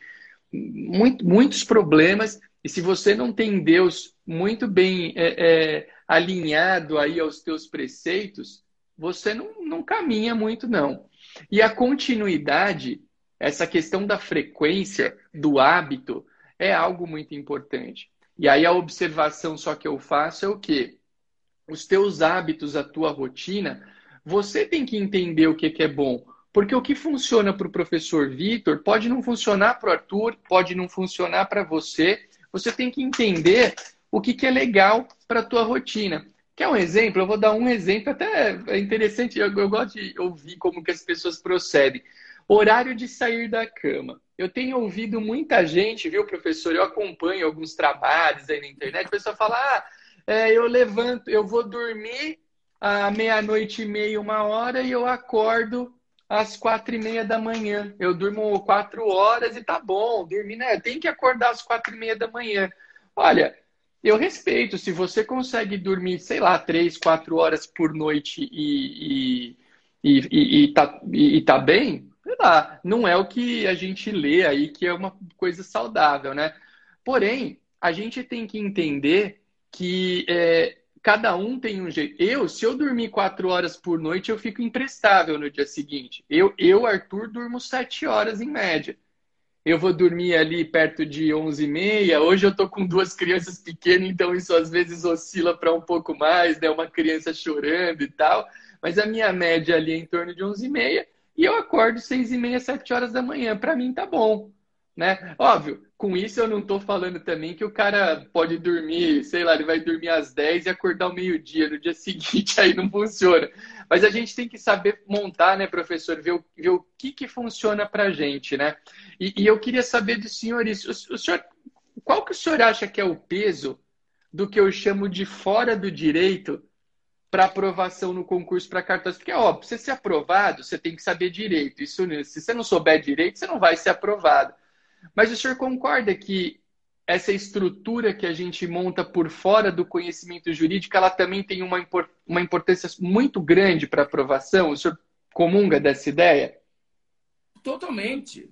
muito, muitos problemas. E se você não tem Deus muito bem é, é, alinhado aí aos teus preceitos, você não, não caminha muito, não. E a continuidade essa questão da frequência, do hábito, é algo muito importante. E aí a observação só que eu faço é o quê? Os teus hábitos, a tua rotina, você tem que entender o que, que é bom. Porque o que funciona para o professor Vitor pode não funcionar para o Arthur, pode não funcionar para você. Você tem que entender o que, que é legal para a tua rotina. Quer um exemplo? Eu vou dar um exemplo, até é interessante, eu, eu gosto de ouvir como que as pessoas procedem. Horário de sair da cama. Eu tenho ouvido muita gente, viu, professor? Eu acompanho alguns trabalhos aí na internet. A pessoa fala: ah, é, eu levanto, eu vou dormir à meia-noite e meia, uma hora, e eu acordo às quatro e meia da manhã. Eu durmo quatro horas e tá bom. Dormir, né? Tem que acordar às quatro e meia da manhã. Olha, eu respeito. Se você consegue dormir, sei lá, três, quatro horas por noite e, e, e, e, tá, e, e tá bem, não é o que a gente lê aí que é uma coisa saudável, né? Porém, a gente tem que entender que é, cada um tem um jeito. Eu, se eu dormir quatro horas por noite, eu fico imprestável no dia seguinte. Eu, eu Arthur, durmo sete horas em média. Eu vou dormir ali perto de onze e meia. Hoje eu tô com duas crianças pequenas, então isso às vezes oscila para um pouco mais, né? Uma criança chorando e tal. Mas a minha média ali é em torno de onze e meia. E eu acordo seis e meia, sete horas da manhã. Para mim tá bom. Né? Óbvio, com isso eu não estou falando também que o cara pode dormir, sei lá, ele vai dormir às 10 e acordar ao meio-dia, no dia seguinte aí não funciona. Mas a gente tem que saber montar, né, professor, ver o, ver o que, que funciona para gente, né? E, e, eu queria saber do senhor isso. O, o senhor, qual que o senhor acha que é o peso do que eu chamo de fora do direito para aprovação no concurso para cartório? Porque, ó, para você ser aprovado, você tem que saber direito. Isso, se você não souber direito, você não vai ser aprovado. Mas o senhor concorda que essa estrutura que a gente monta por fora do conhecimento jurídico, ela também tem uma, uma importância muito grande para aprovação? O senhor comunga dessa ideia? Totalmente.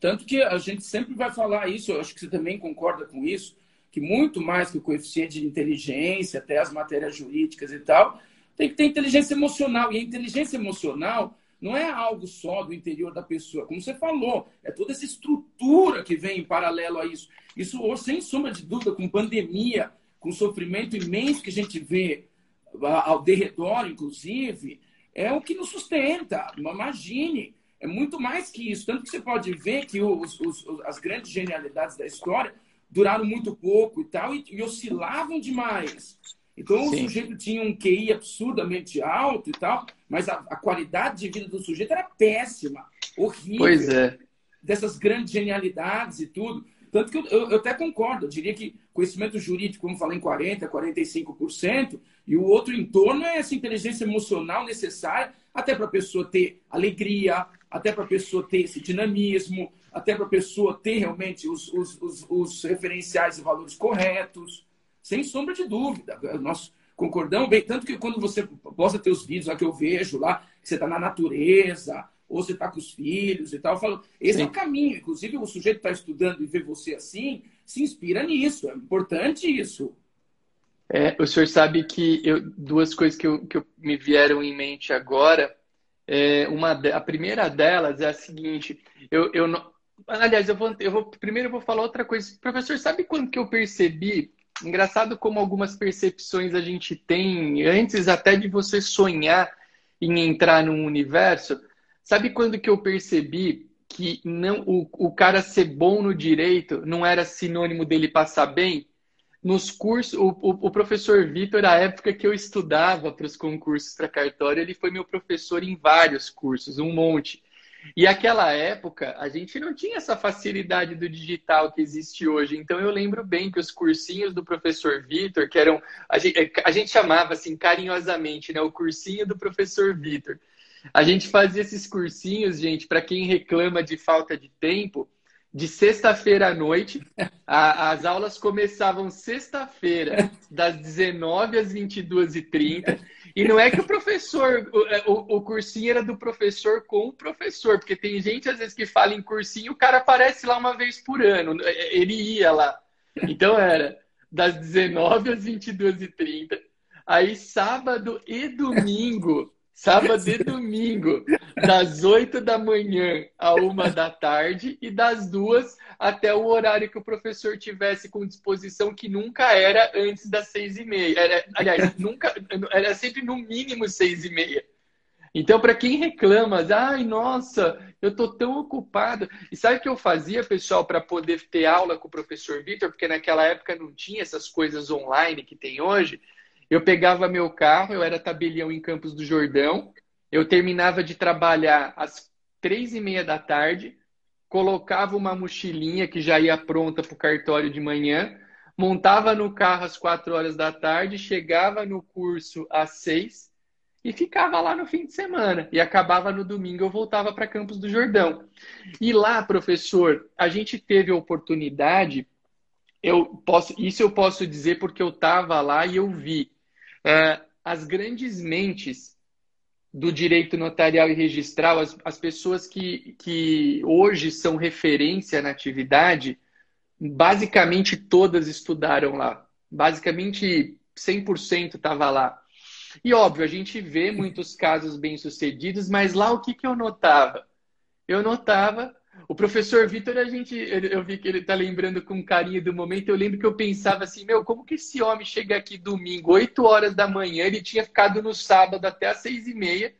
Tanto que a gente sempre vai falar isso, eu acho que você também concorda com isso, que muito mais que o coeficiente de inteligência, até as matérias jurídicas e tal, tem que ter inteligência emocional. E a inteligência emocional não é algo só do interior da pessoa, como você falou, é toda essa estrutura que vem em paralelo a isso. Isso, sem sombra de dúvida, com pandemia, com sofrimento imenso que a gente vê ao derredor, inclusive, é o que nos sustenta. Imagine, é muito mais que isso. Tanto que você pode ver que os, os, as grandes genialidades da história duraram muito pouco e tal, e, e oscilavam demais. Então Sim. o sujeito tinha um QI absurdamente alto e tal, mas a, a, qualidade de vida do sujeito era péssima, horrível. Pois é. Dessas grandes genialidades e tudo. Tanto que eu, eu, eu até concordo, eu diria que conhecimento jurídico, como falei, em 40%, 45%, e o outro em torno é essa inteligência emocional necessária até para a pessoa ter alegria, até para a pessoa ter esse dinamismo, até para a pessoa ter realmente os, os, os, os referenciais e valores corretos. Sem sombra de dúvida. Nós concordamos bem. Tanto que quando você posta teus vídeos lá que eu vejo lá, que você está na natureza, ou você está com os filhos e tal, eu falo, esse Sim. é o caminho. Inclusive, o sujeito está estudando e vê você assim, se inspira nisso. É importante isso. É, o senhor sabe que eu, duas coisas que, eu, que eu, me vieram em mente agora. É, uma, a primeira delas é a seguinte: eu, eu aliás, eu vou, eu vou primeiro eu vou falar outra coisa. Professor, sabe quando que eu percebi Engraçado como algumas percepções a gente tem antes até de você sonhar em entrar num universo. Sabe quando que eu percebi que não o, o cara ser bom no direito não era sinônimo dele passar bem? Nos cursos, o, o, o professor Vitor, na época que eu estudava para os concursos para cartório, ele foi meu professor em vários cursos, um monte. E aquela época, a gente não tinha essa facilidade do digital que existe hoje. Então, eu lembro bem que os cursinhos do professor Vitor, que eram. A gente, a gente chamava assim carinhosamente, né? O cursinho do professor Vitor. A gente fazia esses cursinhos, gente, para quem reclama de falta de tempo, de sexta-feira à noite. A, as aulas começavam sexta-feira, das 19 às 22h30. E não é que o professor, o, é, o, o, cursinho era do professor com o professor, porque tem gente às vezes que fala em cursinho, o cara aparece lá uma vez por ano, é, ele ia lá. Então era das 19 às 22h30. Aí sábado e domingo Sábado e domingo, das 8 da manhã à 1 da tarde e das duas até o horário que o professor tivesse com disposição, que nunca era antes das seis e meia. Era, aliás, nunca, era sempre no mínimo seis e meia. Então, para quem reclama, ai, nossa, eu tô tão ocupado. E sabe o que eu fazia, pessoal, para poder ter aula com o professor Vitor? Porque naquela época não tinha essas coisas online que tem hoje. Eu pegava meu carro, eu era tabelião em Campos do Jordão, eu terminava de trabalhar às três e meia da tarde, colocava uma mochilinha que já ia pronta para o cartório de manhã, montava no carro às quatro horas da tarde, chegava no curso às seis e ficava lá no fim de semana. E acabava no domingo, eu voltava para Campos do Jordão. E lá, professor, a gente teve a oportunidade, eu posso, isso eu posso dizer porque eu estava lá e eu vi. É, as grandes mentes do direito notarial e registral, as, as pessoas que, que hoje são referência na atividade, basicamente todas estudaram lá. Basicamente 100% estava lá. E óbvio, a gente vê muitos casos bem-sucedidos, mas lá o que, que eu notava? Eu notava o professor Vitor, a gente, eu vi que ele está lembrando com carinho do momento. Eu lembro que eu pensava assim, meu, como que esse homem chega aqui domingo, 8 horas da manhã, ele tinha ficado no sábado até às 6 e meia,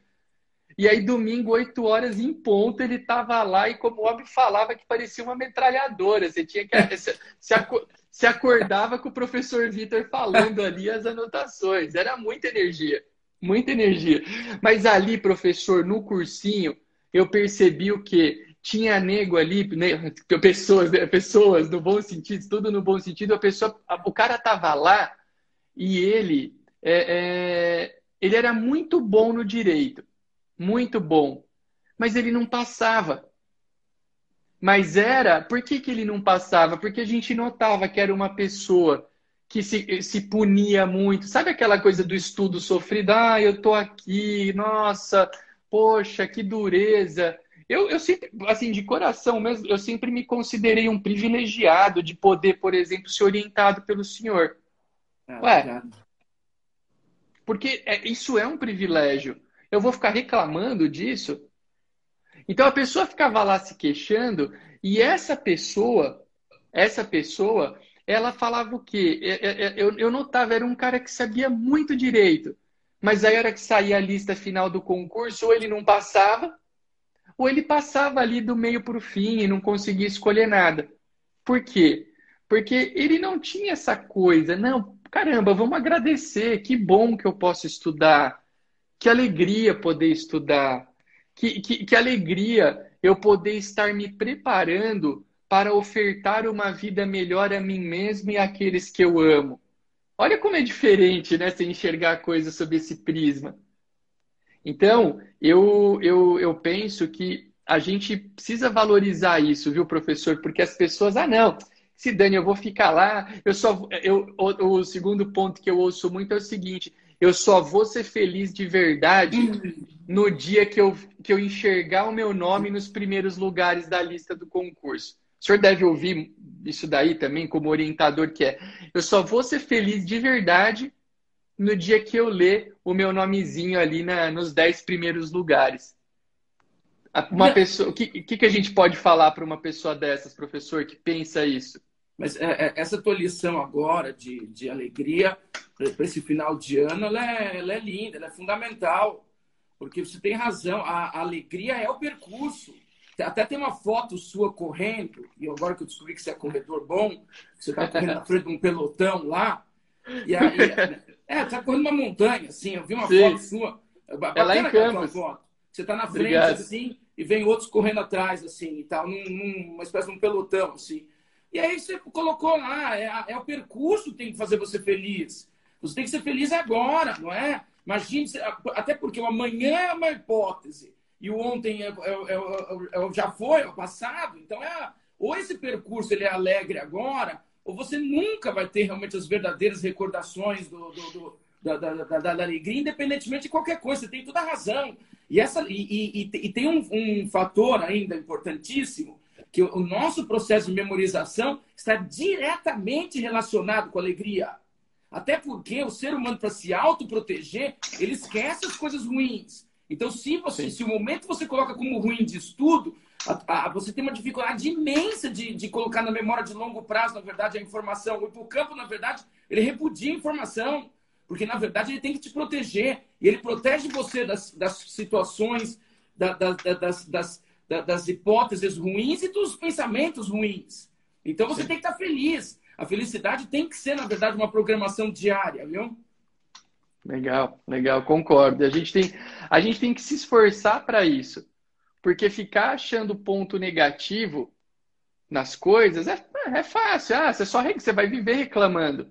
e aí domingo, 8 horas em ponto, ele estava lá e como o homem falava que parecia uma metralhadora. Você tinha que se, se acordava com o professor Vitor falando ali as anotações. Era muita energia, muita energia. Mas ali, professor, no cursinho, eu percebi o quê? Tinha nego ali, né, pessoas, né, pessoas no bom sentido, tudo no bom sentido, a pessoa, o cara tava lá e ele, é, é, ele era muito bom no direito, muito bom, mas ele não passava. Mas era, por que, que ele não passava? Porque a gente notava que era uma pessoa que se, se punia muito. Sabe aquela coisa do estudo sofrido? Ah, eu tô aqui, nossa, poxa, que dureza. Eu, eu sempre, assim, de coração mesmo, eu sempre me considerei um privilegiado de poder, por exemplo, ser orientado pelo senhor. Ah, Ué, porque é, isso é um privilégio. Eu vou ficar reclamando disso? Então a pessoa ficava lá se queixando e essa pessoa, essa pessoa, ela falava o quê? É, é, eu, eu notava, era um cara que sabia muito direito. Mas aí, a hora que saía a lista final do concurso, ou ele não passava, ou ele passava ali do meio para o fim e não conseguia escolher nada. Por quê? Porque ele não tinha essa coisa, não, caramba, vamos agradecer, que bom que eu posso estudar, que alegria poder estudar, que, que, que alegria eu poder estar me preparando para ofertar uma vida melhor a mim mesmo e àqueles que eu amo. Olha como é diferente, né, se enxergar a coisa sob esse prisma. Então, eu, eu, eu penso que a gente precisa valorizar isso, viu, professor? Porque as pessoas, ah, não, se Dani, eu vou ficar lá, eu só. Eu, o, o segundo ponto que eu ouço muito é o seguinte: eu só vou ser feliz de verdade no dia que eu, que eu enxergar o meu nome nos primeiros lugares da lista do concurso. O senhor deve ouvir isso daí também, como orientador que é. Eu só vou ser feliz de verdade no dia que eu ler o meu nomezinho ali na, nos dez primeiros lugares. Uma pessoa, o que, que, que a gente pode falar para uma pessoa dessas, professor, que pensa isso? Mas é, é, essa tua lição agora de, de alegria para esse final de ano, ela é, ela é linda, ela é fundamental. Porque você tem razão, a, a alegria é o percurso. Até tem uma foto sua correndo, e agora que eu descobri que você é corredor bom, você está correndo na frente de um pelotão lá, e aí, é, tá correndo uma montanha, assim. Eu vi uma Sim. foto sua. Bacana é lá em Campos. Foto. Você tá na frente, Obrigado. assim, e vem outros correndo atrás, assim, e tal, num, numa espécie de um pelotão, assim. E aí você colocou lá, é, é, o percurso que tem que fazer você feliz. Você tem que ser feliz agora, não é? Imagine, até porque o amanhã é uma hipótese e o ontem é, é, é, é já foi, é o passado. Então, é, ou esse percurso ele é alegre agora, ou você nunca vai ter realmente as verdadeiras recordações do, do, do da, da, da, da, alegria, independentemente de qualquer coisa. Você tem toda a razão. E, essa, e, e, e tem um, um fator ainda importantíssimo, que o nosso processo de memorização está diretamente relacionado com a alegria. Até porque o ser humano, para se autoproteger, ele esquece as coisas ruins. Então, se, você, se o momento você coloca como ruim de estudo, a, a, você tem uma dificuldade imensa de, de colocar na memória de longo prazo, na verdade, a informação. O hipocampo, na verdade, ele repudia a informação, porque, na verdade, ele tem que te proteger. E ele protege você das, das situações, da, da, das, das, das, hipóteses ruins e dos pensamentos ruins. Então, você Sim. tem que estar feliz. A felicidade tem que ser, na verdade, uma programação diária, viu? Legal, legal, concordo. A gente tem, a gente tem que se esforçar para isso. Porque ficar achando ponto negativo nas coisas é, é fácil. Ah, você só você vai viver reclamando.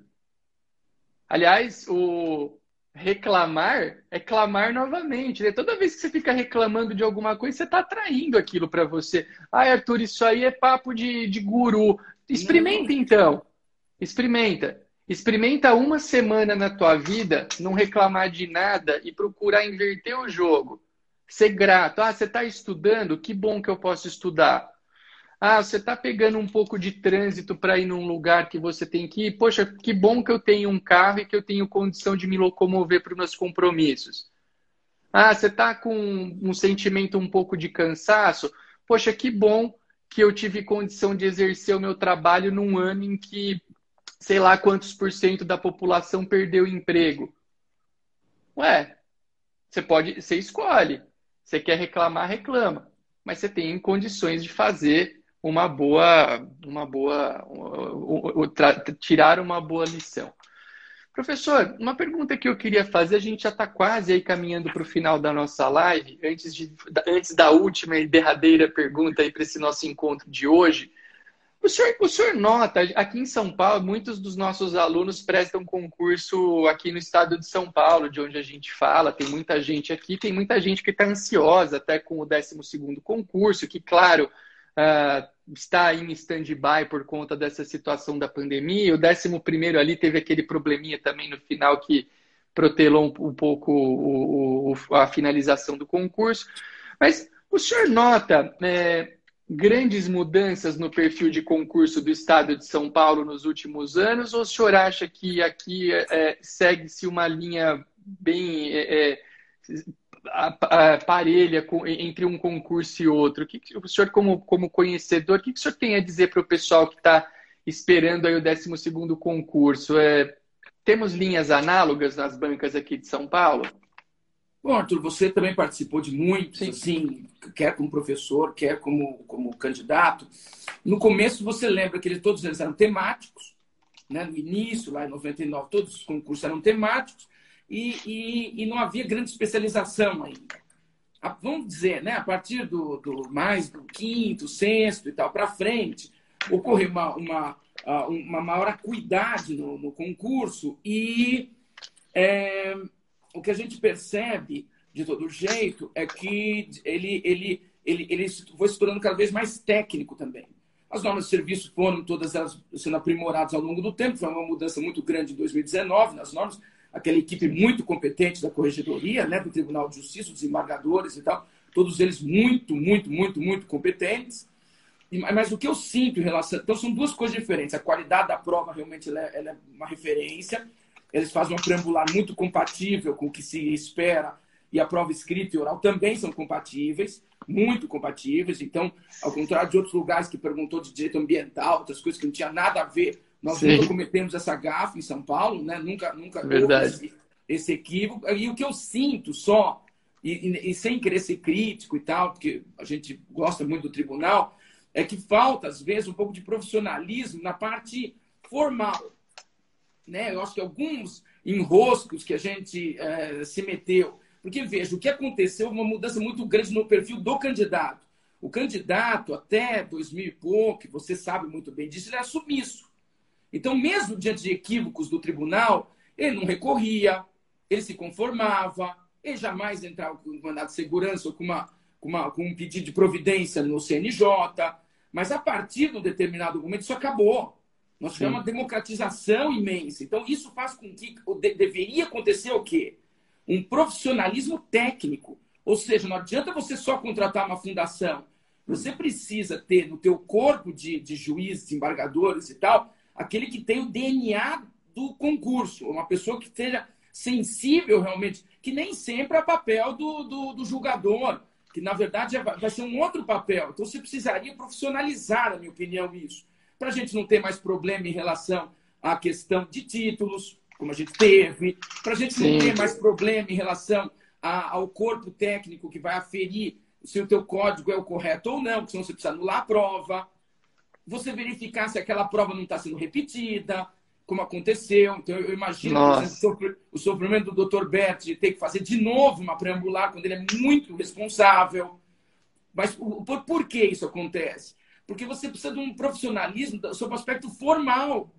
Aliás, o, reclamar é clamar novamente. Né? Toda vez que você fica reclamando de alguma coisa, você está atraindo aquilo para você. Ah, Arthur, isso aí é papo de, de guru. Experimenta então. Experimenta. Experimenta uma semana na tua vida, não reclamar de nada e procurar inverter o jogo. Ser grato. Ah, você está estudando? Que bom que eu posso estudar. Ah, você está pegando um pouco de trânsito para ir num lugar que você tem que ir. Poxa, que bom que eu tenho um carro e que eu tenho condição de me locomover para os meus compromissos. Ah, você está com um sentimento um pouco de cansaço. Poxa, que bom que eu tive condição de exercer o meu trabalho num ano em que sei lá quantos por cento da população perdeu emprego. Ué, você pode, você escolhe. Você quer reclamar, reclama. Mas você tem condições de fazer uma boa, uma boa, tirar uma boa lição. Professor, uma pergunta que eu queria fazer, a gente já está quase aí caminhando para o final da nossa live, antes, de, antes da última e derradeira pergunta aí para esse nosso encontro de hoje. O senhor, o senhor nota, aqui em São Paulo, muitos dos nossos alunos prestam concurso aqui no estado de São Paulo, de onde a gente fala, tem muita gente aqui, tem muita gente que está ansiosa até com o 12 concurso, que, claro, uh, está em stand-by por conta dessa situação da pandemia. O 11 ali teve aquele probleminha também no final que protelou um, um pouco o, o, a finalização do concurso. Mas o senhor nota é, grandes mudanças no perfil de concurso do Estado de São Paulo nos últimos anos, ou o senhor acha que aqui é, segue-se uma linha bem é, é parelha entre um concurso e outro? O que, o senhor, como, como conhecedor, o que, o senhor tem a dizer para o pessoal que está esperando aí o 12 concurso? É, temos linhas análogas nas bancas aqui de São Paulo? Bom, Arthur, você também participou de muitos, assim, quer como professor, quer como, como candidato. No começo, você lembra que todos eles eram temáticos, né? no início, lá em 99, todos os concursos eram temáticos, e, e, e não havia grande especialização ainda. A, vamos dizer, né? a partir do, do mais do quinto, sexto e tal para frente, ocorreu uma, uma, uma maior acuidade no, no concurso e. É, o que a gente percebe, de todo jeito, é que ele, ele, ele, ele foi se tornando cada vez mais técnico também. As normas de serviço foram todas elas sendo aprimoradas ao longo do tempo, foi uma mudança muito grande em 2019 nas normas, aquela equipe muito competente da Corregedoria, né, do Tribunal de Justiça, os desembargadores e tal, todos eles muito, muito, muito, muito competentes. Mas o que eu sinto em relação. Então, são duas coisas diferentes. A qualidade da prova realmente ela é, é uma referência, eles fazem um preambular muito compatível com o que se espera e a prova escrita e oral também são compatíveis, muito compatíveis. Então, ao contrário de outros lugares que perguntou de direito ambiental, outras coisas que não tinha nada a ver, nós Sim. nunca cometemos essa gafe em São Paulo, né? Nunca, nunca Verdade. Esse, esse, equívoco. E o que eu sinto só, e, e, e sem querer ser crítico e tal, porque a gente gosta muito do tribunal, é que falta, às vezes, um pouco de profissionalismo na parte formal né? Eu acho que alguns enroscos que a gente é, se meteu. Porque, veja, o que aconteceu uma mudança muito grande no perfil do candidato. O candidato, até 2000 e pouco, você sabe muito bem disso, ele era submisso. Então, mesmo diante de equívocos do tribunal, ele não recorria, ele se conformava, ele jamais entrava com um mandado de segurança ou com, uma, com, uma, com um pedido de providência no CNJ. Mas a partir de um determinado momento, isso acabou. Nós tivemos uma democratização imensa. Então, isso faz com que deveria acontecer o quê? Um profissionalismo técnico. Ou seja, não adianta você só contratar uma fundação. Você precisa ter no teu corpo de, de juízes, embargadores e tal, aquele que tem o DNA do concurso. Uma pessoa que esteja sensível realmente, que nem sempre é papel do, do, do julgador, que na verdade é, vai ser um outro papel. Então você precisaria profissionalizar, na minha opinião, isso para a gente não ter mais problema em relação à questão de títulos, como a gente teve, para a gente Sim. não ter mais problema em relação a, ao corpo técnico que vai aferir se o teu código é o correto ou não, porque senão você precisa anular a prova. Você verificar se aquela prova não está sendo repetida, como aconteceu. Então, eu imagino exemplo, o sofrimento do Dr. Bert de ter que fazer de novo uma preambular, quando ele é muito responsável. Mas por, por que isso acontece? Porque você precisa de um profissionalismo sob o aspecto formal.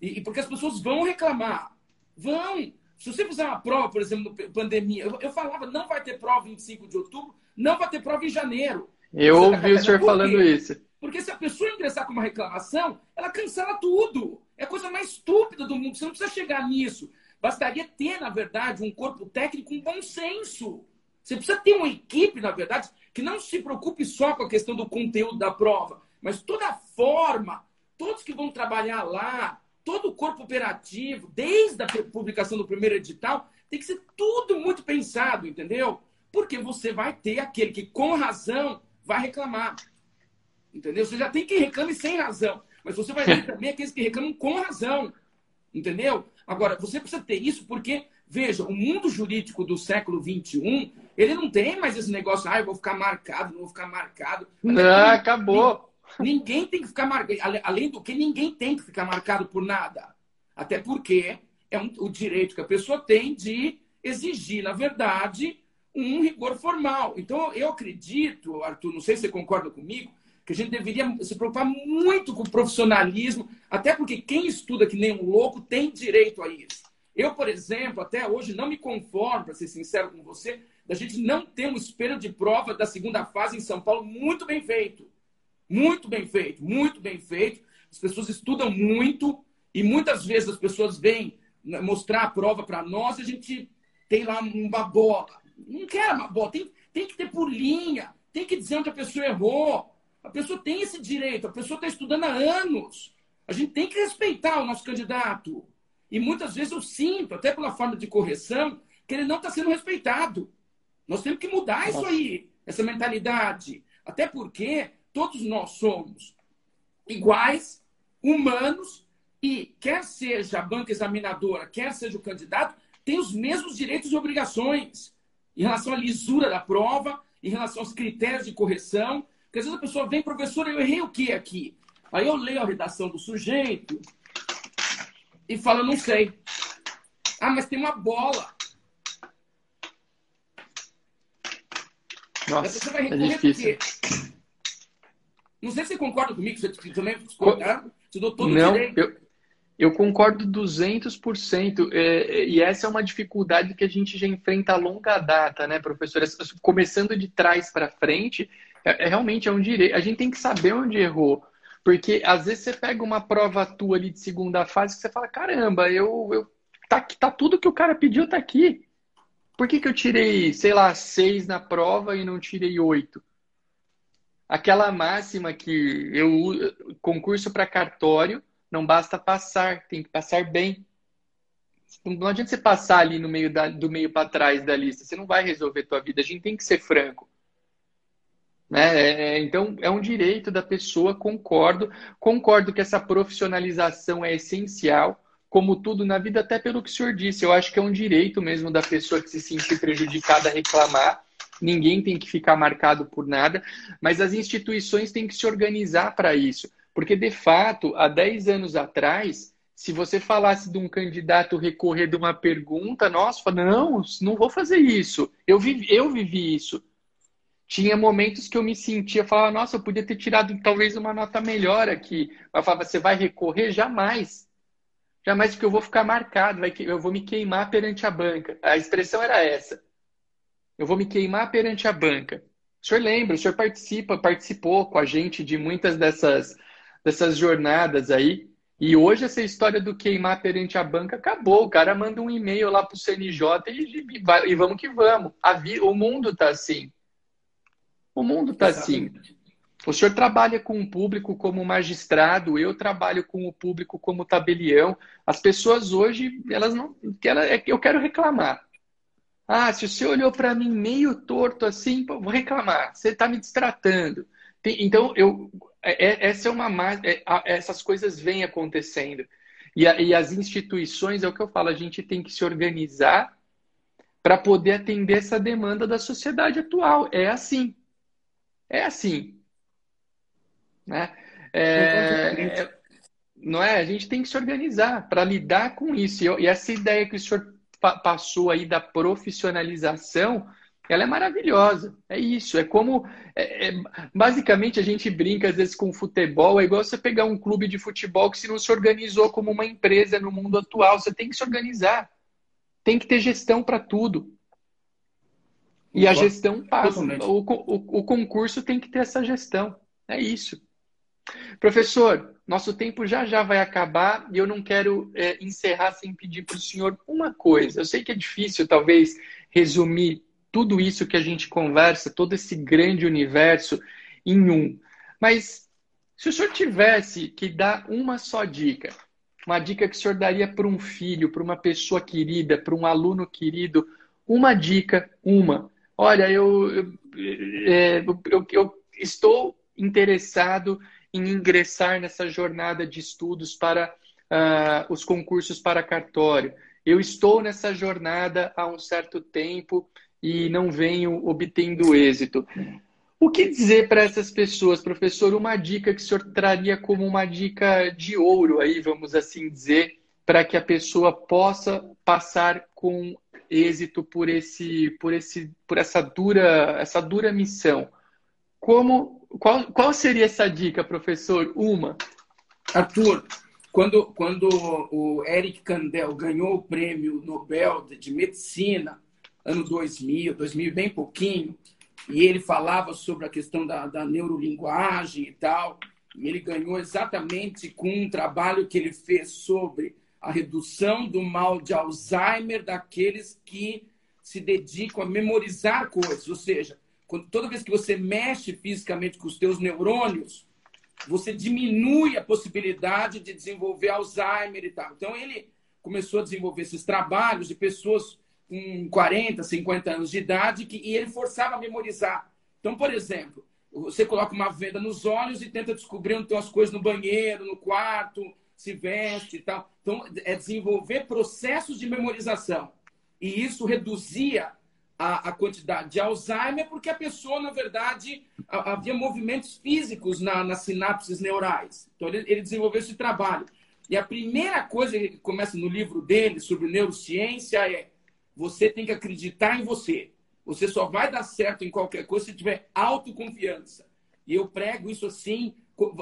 E, e porque as pessoas vão reclamar. Vão. Se você fizer uma prova, por exemplo, pandemia, eu, eu falava, não vai ter prova 25 de outubro, não vai ter prova em janeiro. Eu ouvi o senhor falando isso. Porque se a pessoa ingressar com uma reclamação, ela cancela tudo. É a coisa mais estúpida do mundo. Você não precisa chegar nisso. Bastaria ter, na verdade, um corpo técnico com bom senso. Você precisa ter uma equipe, na verdade, que não se preocupe só com a questão do conteúdo da prova, mas toda a forma, todos que vão trabalhar lá, todo o corpo operativo, desde a publicação do primeiro edital, tem que ser tudo muito pensado, entendeu? Porque você vai ter aquele que, com razão, vai reclamar. Entendeu? Você já tem quem reclame sem razão. Mas você vai ter também aqueles que reclamam com razão. Entendeu? Agora, você precisa ter isso porque, veja, o mundo jurídico do século XXI, ele não tem mais esse negócio, ah, eu vou ficar marcado, não vou ficar marcado. Não, acabou. Ninguém tem que ficar marcado. Além do que, ninguém tem que ficar marcado por nada. Até porque é um, o direito que a pessoa tem de exigir, na verdade, um rigor formal. Então, eu acredito, Arthur, não sei se você concorda comigo, que a gente deveria se preocupar muito com o profissionalismo, até porque quem estuda que nem um louco tem direito a isso. Eu, por exemplo, até hoje não me conformo, para ser sincero com você, da gente não ter um espelho de prova da segunda fase em São Paulo muito bem feito. Muito bem feito, muito bem feito. As pessoas estudam muito e muitas vezes as pessoas vêm mostrar a prova para nós e a gente tem lá uma bola. Não quer uma bola, tem, tem que ter por linha, tem que dizer onde a pessoa errou. A pessoa tem esse direito, a pessoa está estudando há anos. A gente tem que respeitar o nosso candidato. E muitas vezes eu sinto, até pela forma de correção, que ele não está sendo respeitado. Nós temos que mudar isso aí, essa mentalidade. Até porque todos nós somos iguais, humanos, e quer seja a banca examinadora, quer seja o candidato, tem os mesmos direitos e obrigações em relação à lisura da prova, em relação aos critérios de correção. Porque às vezes a pessoa vem, professor, eu errei o que aqui? Aí eu leio a redação do sujeito e falo, não sei. Ah, mas tem uma bola. Nossa, é difícil. Não sei se você concorda comigo, você também discordar. Você deu todo não, direito. Eu, eu concordo 200%. É, é, e essa é uma dificuldade que a gente já enfrenta a longa data, né, professora? Começando de trás para frente, é, é, realmente é um direito. A gente tem que saber onde errou. Porque às vezes você pega uma prova tua ali de segunda fase que você fala: caramba, eu, eu tá, tá tudo que o cara pediu tá aqui. Por que, que eu tirei, sei lá, seis na prova e não tirei oito? Aquela máxima que eu concurso para cartório não basta passar, tem que passar bem. Não adianta você passar ali no meio da, do meio para trás da lista, você não vai resolver tua vida. A gente tem que ser franco. Né? É, é, então, é um direito da pessoa, concordo. Concordo que essa profissionalização é essencial, como tudo na vida, até pelo que o senhor disse. Eu acho que é um direito mesmo da pessoa que se sentir prejudicada a reclamar ninguém tem que ficar marcado por nada, mas as instituições têm que se organizar para isso. Porque, de fato, há 10 anos atrás, se você falasse de um candidato recorrer de uma pergunta, nossa, não, não vou fazer isso. Eu vivi, eu vivi isso. Tinha momentos que eu me sentia, falava, nossa, eu podia ter tirado talvez uma nota melhor aqui. Mas falava, você vai recorrer? Jamais. Jamais, porque eu vou ficar marcado, eu vou me queimar perante a banca. A expressão era essa eu vou me queimar perante a banca. O senhor lembra, o senhor participa, participou com a gente de muitas dessas, dessas jornadas aí. E hoje essa história do queimar perante a banca acabou. O cara manda um e-mail lá para o CNJ e, e, e, vamos que vamos. Vi, o mundo está assim. O mundo está assim. O senhor trabalha com o público como magistrado, eu trabalho com o público como tabelião. As pessoas hoje, elas não. É eu quero reclamar. Ah, se você olhou para mim meio torto assim, vou reclamar. Você está me distratando. Tem, então, eu, é, é essa é uma é, essas coisas vêm acontecendo. E, a, e as instituições, é o que eu falo, a gente tem que se organizar para poder atender essa demanda da sociedade atual. É assim. É assim. Né? É, é, não é? A gente tem que se organizar para lidar com isso. E, e essa ideia que o senhor passou aí da profissionalização, ela é maravilhosa. É isso. É como. É, é, basicamente, a gente brinca às vezes com futebol. É igual você pegar um clube de futebol que se não se organizou como uma empresa no mundo atual. Você tem que se organizar. tem que ter gestão para tudo. E a gestão passa. O, o, o concurso tem que ter essa gestão. É isso. Professor, nosso tempo já já vai acabar e eu não quero é, encerrar sem pedir para o senhor uma coisa. Eu sei que é difícil, talvez, resumir tudo isso que a gente conversa, todo esse grande universo, em um. Mas se o senhor tivesse que dar uma só dica, uma dica que o senhor daria para um filho, para uma pessoa querida, para um aluno querido, uma dica, uma. Olha, eu, eu, é, eu, eu estou interessado em ingressar nessa jornada de estudos para uh, os concursos para cartório. Eu estou nessa jornada há um certo tempo e não venho obtendo êxito. O que dizer para essas pessoas, professor? Uma dica que o senhor traria como uma dica de ouro aí, vamos assim dizer, para que a pessoa possa passar com êxito por esse, por esse, por essa dura, essa dura missão. Como, qual, qual seria essa dica, professor? Uma. Arthur, quando, quando o Eric Kandel ganhou o prêmio Nobel de Medicina, ano 2000, 2000 bem pouquinho, e ele falava sobre a questão da, da neurolinguagem e tal, e ele ganhou exatamente com um trabalho que ele fez sobre a redução do mal de Alzheimer daqueles que se dedicam a memorizar coisas, ou seja, quando, toda vez que você mexe fisicamente com os teus neurônios, você diminui a possibilidade de desenvolver Alzheimer e tal. Então, ele começou a desenvolver esses trabalhos de pessoas com 40, 50 anos de idade que, e ele forçava a memorizar. Então, por exemplo, você coloca uma venda nos olhos e tenta descobrir onde estão as coisas no banheiro, no quarto, se veste e tal. Então, é desenvolver processos de memorização. E isso reduzia a, a, quantidade de Alzheimer, porque a pessoa, na verdade, havia movimentos físicos na, nas sinapses neurais. Então, ele, ele, desenvolveu esse trabalho. E a primeira coisa que começa no livro dele sobre neurociência é: você tem que acreditar em você. Você só vai dar certo em qualquer coisa se tiver autoconfiança. E eu prego isso assim.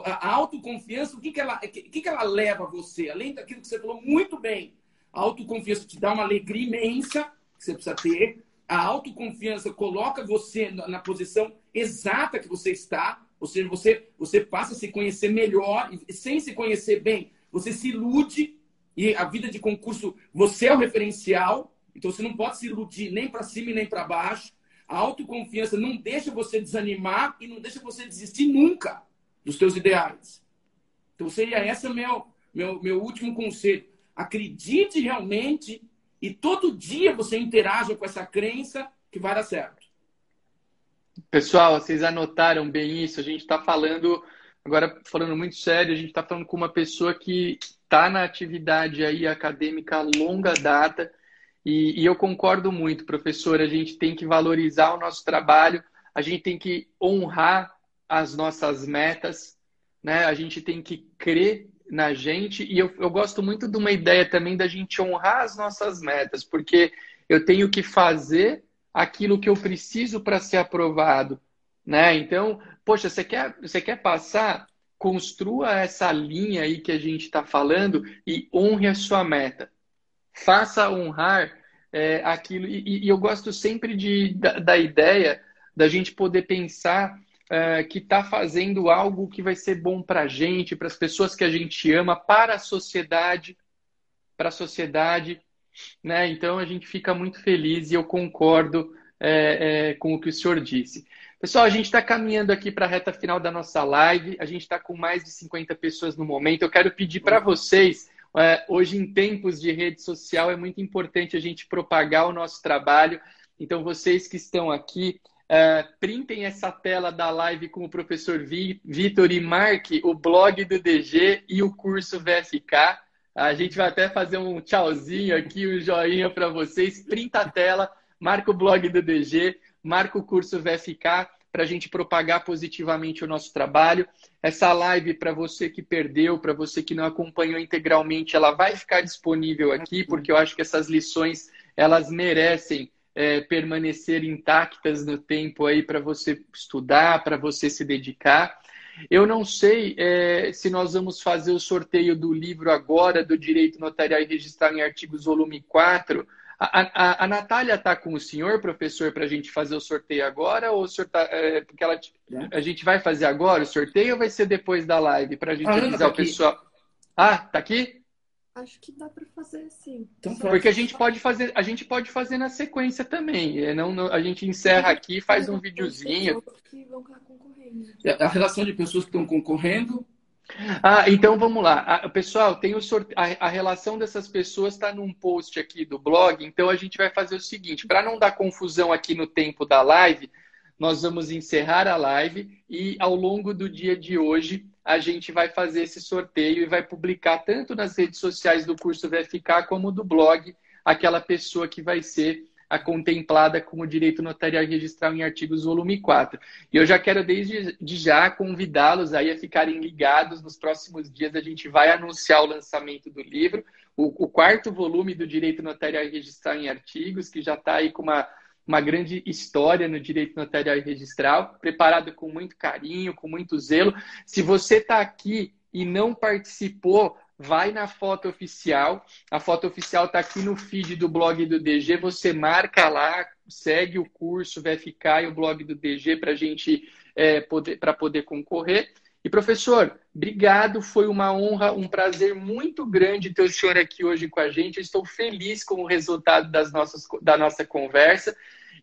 A autoconfiança, o que, que, ela, o que, que ela leva a você? Além daquilo que você falou muito bem, a autoconfiança te dá uma alegria imensa que você precisa ter a autoconfiança coloca você na posição exata que você está, ou seja, você, você passa a se conhecer melhor, e sem se conhecer bem, você se ilude, e a vida de concurso, você é o referencial, então você não pode se iludir nem para cima e nem para baixo. A autoconfiança não deixa você desanimar e não deixa você desistir nunca dos seus ideais. Então seria esse meu, meu, meu último conselho. Acredite realmente e todo dia você interaja com essa crença que vai dar certo. Pessoal, vocês anotaram bem isso? A gente está falando, agora falando muito sério, a gente está falando com uma pessoa que está na atividade aí acadêmica longa data. E, e, eu concordo muito, professor. A gente tem que valorizar o nosso trabalho, a gente tem que honrar as nossas metas, né? A gente tem que crer na gente. E eu, eu gosto muito de uma ideia também da gente honrar as nossas metas, porque eu tenho que fazer aquilo que eu preciso para ser aprovado. Né? Então, poxa, você quer, você quer passar? Construa essa linha aí que a gente está falando e honre a sua meta. Faça honrar é, aquilo. E, e, eu gosto sempre de, da, da ideia da gente poder pensar é, que está fazendo algo que vai ser bom para a gente, para as pessoas que a gente ama, para a sociedade, para a sociedade, né? Então a gente fica muito feliz e eu concordo é, é, com o que o senhor disse. Pessoal, a gente está caminhando aqui para a reta final da nossa live. A gente está com mais de 50 pessoas no momento. Eu quero pedir para vocês, é, hoje em tempos de rede social, é muito importante a gente propagar o nosso trabalho. Então, vocês que estão aqui, Uh, printem essa tela da live com o professor Vitor e marque o blog do DG e o curso VFK. A gente vai até fazer um tchauzinho aqui, um joinha para vocês. Printa a tela, marca o blog do DG, marca o curso VFK para a gente propagar positivamente o nosso trabalho. Essa live, para você que perdeu, para você que não acompanhou integralmente, ela vai ficar disponível aqui, porque eu acho que essas lições elas merecem é, permanecer intactas no tempo aí para você estudar, para você se dedicar. Eu não sei é, se nós vamos fazer o sorteio do livro agora, do Direito Notarial e Registrar em Artigos, volume 4, A, a, a Natália está com o senhor, professor, para a gente fazer o sorteio agora? Ou o senhor tá, é, porque ela, a gente vai fazer agora o sorteio ou vai ser depois da live? Para a gente avisar tá o pessoal. Ah, tá aqui? Acho que dá para fazer sim. Então, porque a gente pode fazer, a gente pode fazer na sequência também. É, não, não a gente encerra aqui, faz um videozinho. Concorrendo. A relação de pessoas que estão concorrendo ah, então vamos lá. Ah, pessoal, tem o sorte... a relação dessas pessoas está num post aqui do blog, então a gente vai fazer o seguinte: para não dar confusão aqui no tempo da live, nós vamos encerrar a live e ao longo do dia de hoje a gente vai fazer esse sorteio e vai publicar tanto nas redes sociais do curso VFK como do blog aquela pessoa que vai ser a contemplada como direito notarial registral em artigos volume 4. E eu já quero desde de já convidá-los aí a ficarem ligados. Nos próximos dias a gente vai anunciar o lançamento do livro, o, o quarto volume do direito notarial registral em artigos, que já está aí com uma, uma grande história no direito notarial e registral, preparado com muito carinho, com muito zelo. Se você está aqui e não participou vai na foto oficial. A foto oficial está aqui no feed do blog do DG. Você marca lá, segue o curso, ficar e o blog do DG para gente é, poder, para poder concorrer. E professor, obrigado, foi uma honra, um prazer muito grande ter o senhor aqui hoje com a gente. Eu estou feliz com o resultado das nossas, da nossa conversa.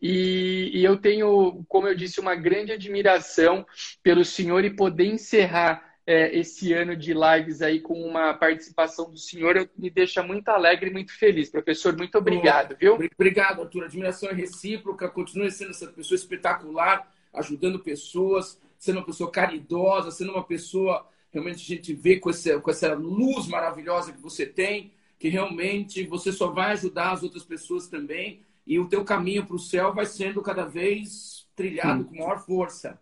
E, e eu tenho, como eu disse, uma grande admiração pelo senhor e poder encerrar é, esse ano de lives aí com uma participação do senhor me deixa muito alegre e muito feliz. Professor, muito obrigado, viu? Obrigado, Arthur. Admiração é recíproca. Continue sendo essa pessoa espetacular, ajudando pessoas, sendo uma pessoa caridosa, sendo uma pessoa realmente a gente vê com essa, com essa luz maravilhosa que você tem, que realmente você só vai ajudar as outras pessoas também e o teu caminho para o céu vai sendo cada vez trilhado com maior força.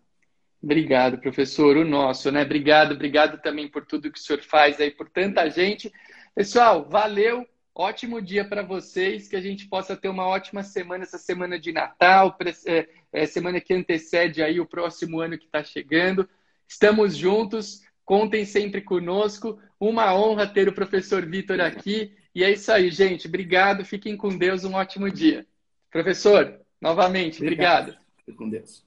Obrigado, professor. O nosso, né? Obrigado, obrigado também por tudo que o senhor faz aí, por tanta gente. Pessoal, valeu. Ótimo dia para vocês, que a gente possa ter uma ótima semana, essa semana de Natal, é, é, semana que antecede aí o próximo ano que está chegando. Estamos juntos, contem sempre conosco. Uma honra ter o professor Vitor aqui. E é isso aí, gente. Obrigado, fiquem com Deus, um ótimo dia. Professor, novamente, obrigado. obrigado. Fique com Deus.